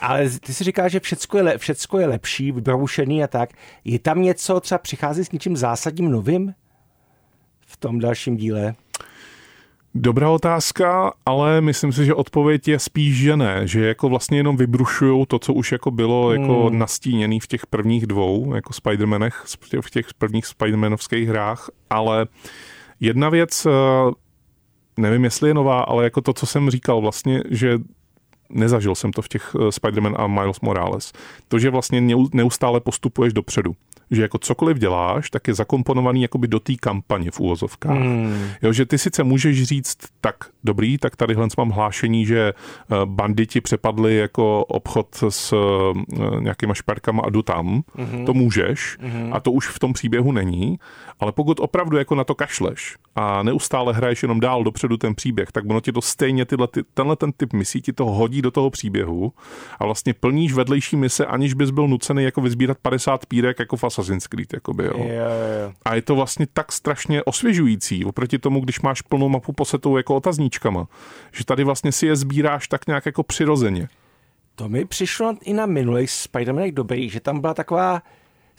ale ty si říkáš, že všecko je, le, všecko je lepší, vybroušený a tak. Je tam něco, třeba přichází s něčím zásadním novým v tom dalším díle? Dobrá otázka, ale myslím si, že odpověď je spíš, že ne, že jako vlastně jenom vybrušují to, co už jako bylo jako hmm. nastíněný v těch prvních dvou, jako Spider-Manech, v těch prvních Spider-Manovských hrách, ale jedna věc, eh, nevím, jestli je nová, ale jako to, co jsem říkal vlastně, že nezažil jsem to v těch eh, Spider-Man a Miles Morales. To, že vlastně neustále postupuješ dopředu že jako cokoliv děláš, tak je zakomponovaný jakoby do té kampaně v úvozovkách. Hmm. Jo, že ty sice můžeš říct, tak dobrý, tak tady mám hlášení, že eh, banditi přepadli jako obchod s eh, nějakýma šperkama a jdu tam. Hmm. To můžeš hmm. a to už v tom příběhu není, ale pokud opravdu jako na to kašleš a neustále hraješ jenom dál dopředu ten příběh, tak ono ti to stejně tyhle, ty, tenhle ten typ misí ti to hodí do toho příběhu a vlastně plníš vedlejší mise, aniž bys byl nucený jako vyzbírat 50 pírek jako v Assassin's Creed, jakoby, jo. Jo, jo. A je to vlastně tak strašně osvěžující oproti tomu, když máš plnou mapu posetou jako otazníčkama, že tady vlastně si je sbíráš tak nějak jako přirozeně. To mi přišlo i na minulých Spider-Manech dobrý, že tam byla taková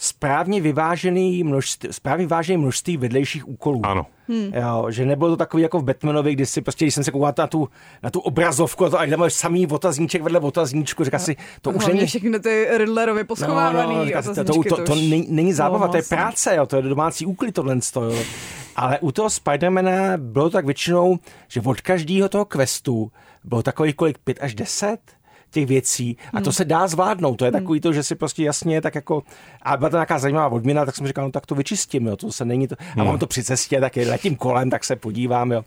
správně vyvážený množství, správně vyvážený množství vedlejších úkolů. Ano. Hmm. Jo, že nebylo to takový jako v Batmanovi, kdy si prostě, když jsem se koukal na tu, na tu obrazovku a, to, a tam máš samý otazníček vedle otazníčku, říká si, to už není... všechny ty Riddlerovi poschovávaný no, no, to, to, to, to, to, není, není zábava, no, to je práce, jo, to je domácí úklid tohle. Jo. Ale u toho Spidermana bylo tak většinou, že od každého toho questu bylo takových kolik, pět až deset? Těch věcí a to hmm. se dá zvládnout. To je hmm. takový to, že si prostě jasně tak jako, a byla to nějaká zajímavá odměna, tak jsem říkal, no tak to vyčistím, jo, to se není to, a hmm. mám to při cestě, tak je letím kolem, tak se podívám, jo.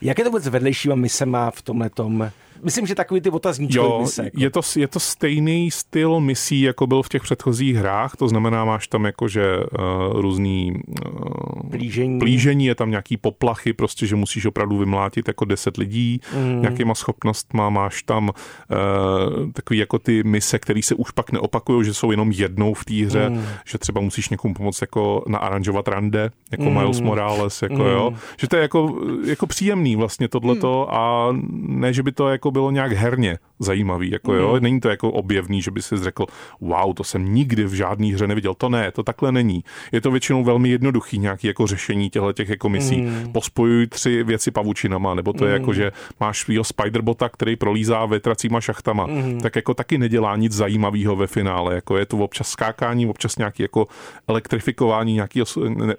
Jak je to vůbec vedlejšíma misema v tomhle tom myslím, že takový ty otazníčky jo, mise. Jako. Je, to, je to stejný styl misí, jako byl v těch předchozích hrách, to znamená, máš tam jakože uh, různý uh, plížení. plížení, je tam nějaký poplachy, prostě, že musíš opravdu vymlátit jako deset lidí, mm. nějakýma schopnostma, máš tam uh, takový jako ty mise, které se už pak neopakují, že jsou jenom jednou v té hře, mm. že třeba musíš někomu pomoct jako naaranžovat rande, jako mm. Miles Morales, jako mm. jo, že to je jako, jako příjemný vlastně tohleto mm. a ne, že by to jako bylo nějak herně zajímavý. Jako, jo? Mm. Není to jako objevný, že by si řekl, wow, to jsem nikdy v žádné hře neviděl. To ne, to takhle není. Je to většinou velmi jednoduchý nějaký jako řešení těchto těch jako misí. Mm. Pospojuj tři věci pavučinama, nebo to je mm. jako, že máš svého Spiderbota, který prolízá vetracíma šachtama. Mm. Tak jako taky nedělá nic zajímavého ve finále. Jako je to občas skákání, občas nějaký jako elektrifikování nějakého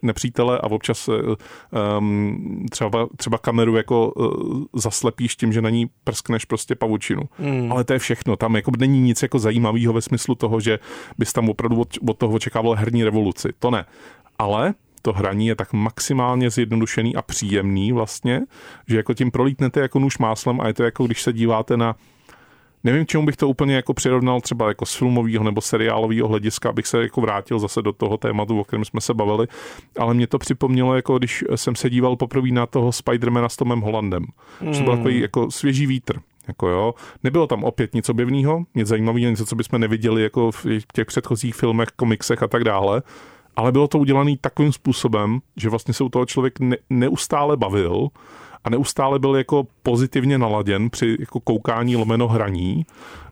nepřítele a občas um, třeba, třeba kameru jako uh, zaslepíš tím, že na ní prskneš prostě pavučinu. Mm. Ale to je všechno. Tam jako není nic jako zajímavého ve smyslu toho, že bys tam opravdu od, od toho očekával herní revoluci. To ne. Ale to hraní je tak maximálně zjednodušený a příjemný vlastně, že jako tím prolítnete jako nůž máslem a je to jako když se díváte na Nevím, čemu bych to úplně jako přirovnal třeba jako z filmového nebo seriálového hlediska, abych se jako vrátil zase do toho tématu, o kterém jsme se bavili, ale mě to připomnělo, jako když jsem se díval poprvé na toho Spidermana s Tomem Hollandem. Mm. To byl takový jako svěží vítr. Jako jo. Nebylo tam opět nic objevného, nic zajímavého, něco, co bychom neviděli jako v těch předchozích filmech, komiksech a tak dále. Ale bylo to udělané takovým způsobem, že vlastně se u toho člověk ne, neustále bavil a neustále byl jako pozitivně naladěn při jako koukání lomeno hraní,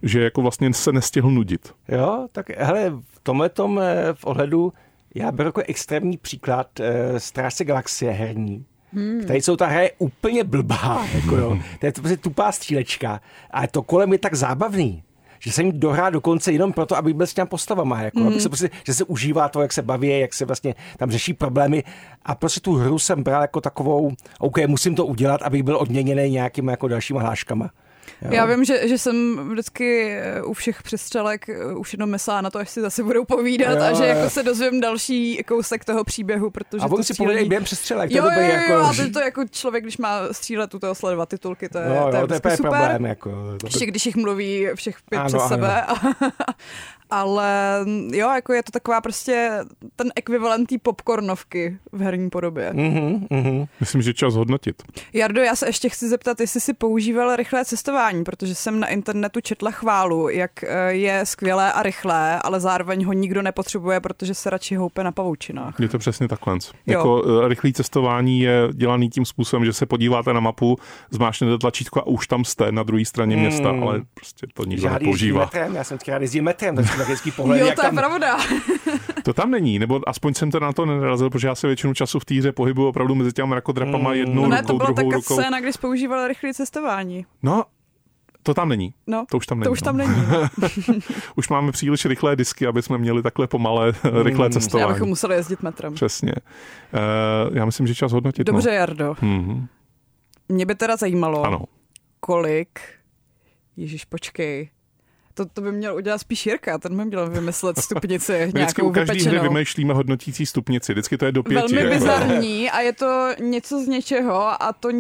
že jako vlastně se nestihl nudit. Jo, tak hele, v tomhle tom eh, v ohledu já beru jako extrémní příklad uh, Strážce galaxie herní, Hmm. Tady jsou ta hraje úplně blbá. Jako jo. To je to prostě tupá střílečka. Ale to kolem je tak zábavný že se jim dohrá dokonce jenom proto, aby byl s těm postavama, jako, mm. aby se prostě, že se užívá to, jak se baví, jak se vlastně tam řeší problémy a prostě tu hru jsem bral jako takovou, OK, musím to udělat, abych byl odměněný nějakýma jako dalšíma hláškama. Jo. Já vím, že, že jsem vždycky eh, u všech přestřelek eh, už jenom myslela na to, až si zase budou povídat Jo, a že jo. jako se dozvím další kousek toho příběhu, protože A to on si povídají během přestřelek, to je Jo, jo, jo, jako... jo, a to, to jako člověk, když má střílet u toho sledovat titulky, to je, no, to je, no, to je super. problém, jako. To- Ještě když jich mluví všech pět Ano, přes ano. sebe. Ale jo, jako je to taková prostě ten ekvivalent té popcornovky v herní podobě. Mhm, mhm. Myslím, že čas hodnotit. Jardo, já se ještě chci zeptat, jestli jsi používal rychlé cestování, protože jsem na internetu četla chválu, jak eh, je skvělé a rychlé, ale zároveň ho nikdo nepotřebuje, protože se radši houpe na pavoučinách. Je to přesně takhle. Jo. Jako eh, rychlý cestování je dělaný tím způsobem, že se podíváte na mapu, zmášnete tlačítko a už tam jste na druhé straně města, ale prostě to nikdo Žádný nepoužívá. metrem, já jsem jezdil metrem, tak tak hezký pohled, Jo, jak to je tam... pravda. To tam není, nebo aspoň jsem to na to nenarazil, protože já se většinu času v týře pohybuju opravdu mezi těmi mrakodrapama Mm. jednou No ne, to rukou, byla druhou taká rukou. scéna, kdy používal rychlé cestování. No, to tam není. No, To už tam není. to už no. tam není. Už máme příliš rychlé disky, aby jsme měli takhle pomalé rychlé Hmm. Já cestování. bychom museli jezdit metrem. Přesně. Uh, já myslím, že čas hodnotit. Dobře, No. Jardo. Mhm. Mě by teda zajímalo, Ano. kolik... Ježíš, počkej. To, to by měl udělat spíš Jirka, ten by měl vymyslet stupnici My vždycky nějakou u každé hry vypečenou. vymýšlíme hodnotící stupnici. Vždycky to je do pěti. Velmi jako. bizarní a je to něco z něčeho a to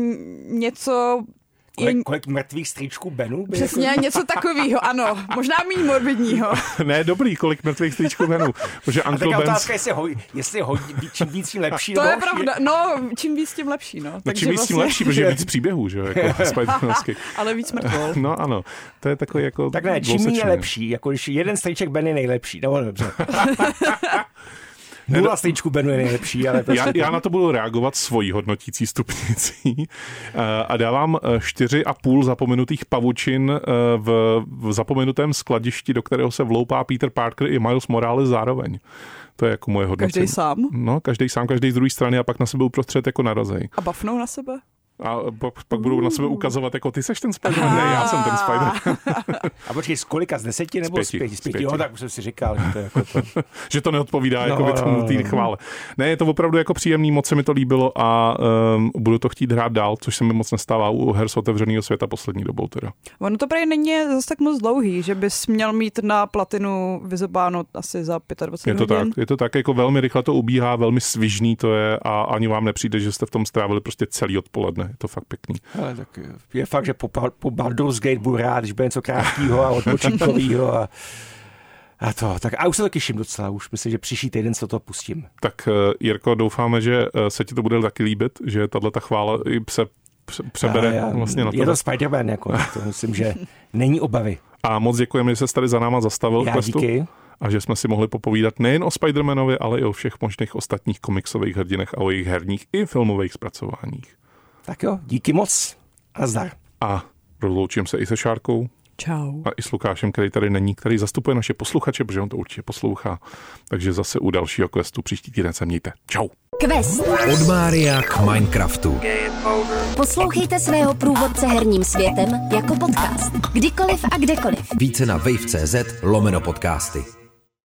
něco... Je, Kolik, kolik mrtvých strýčků Benů? by přesně Jako... něco takového, ano. Možná méně morbidního. ne, dobrý, kolik mrtvých stříčků venu. Protože A Uncle tak Ben's... otázka, jestli, ho, jestli hodí, čím víc, tím lepší. To je horší. pravda. No, čím víc, tím lepší, no. No, Takže čím víc, tím vlastně- lepší, protože je víc příběhů, že jo, jako. Ale víc mrtvol. No ano, to je takový jako Tak ne, čím dvousečný. lepší, jako když jeden strýček Ben je nejlepší, nebo dobře. Nula strýčků Benu je nejlepší, ale prostě... Já, já na to budu reagovat svojí hodnotící stupnicí Eh, a dávám eh, čtyři a půl zapomenutých pavučin eh, v, v zapomenutém skladišti, do kterého se vloupá Peter Parker i Miles Morales zároveň. To je jako moje hodnocení. Každý sám. No, každý sám, každý z druhé strany a pak na sebe uprostřed jako narazej. A bafnou na sebe? A pak, pak budou na sebe ukazovat, jako ty seš ten Spider-Man, ne, já jsem ten Spider. A počkej, z kolika? Z deseti nebo z pěti? Z pěti, jo, tak už jsem si říkal, že to je jako to. že to neodpovídá No, jako by tomu no, té no. chvále. Ne, je to opravdu jako příjemný, moc se mi to líbilo a um, budu to chtít hrát dál, což se mi moc nestává u her z otevřeného světa poslední dobou teda. Ono to prej není zase tak moc dlouhý, že bys měl mít na platinu vyzobáno asi za 25 Je to tak, hodin. je to tak, jako velmi rychle to ubíhá, velmi svižný to je a ani vám nepřijde, že jste v tom strávili prostě celý odpoledne. Je to fakt pěkný. Ale tak je fakt, že po, po Baldur's Gate budu rád, když bude něco krátkého a odpočinkového a, a to. Tak a už se to těším docela, už myslím, že příští týden se to pustím. Tak uh, Jirko, doufáme, že uh, se ti to bude taky líbit, že tahle ta chvála i se pře- přebere A já- vlastně na je tebe. to Spider-Man, jako, to myslím, že není obavy. A moc děkujeme, že jsi tady za náma zastavil Já questu. díky. a že jsme si mohli popovídat nejen o Spider-Manovi, ale i o všech možných ostatních komiksových hrdinech a o jejich herních i filmových zpracováních. Tak jo, díky moc a zdar. A rozloučím se i se Šárkou Čau. a i s Lukášem, který tady není, který zastupuje naše posluchače, protože on to určitě poslouchá. Takže zase u dalšího questu příští týden se mějte. Čau. Quest. Od Mária k Minecraftu. Poslouchejte svého průvodce herním světem jako podcast. Kdykoliv a kdekoliv. Více na wave.cz lomeno podcasty.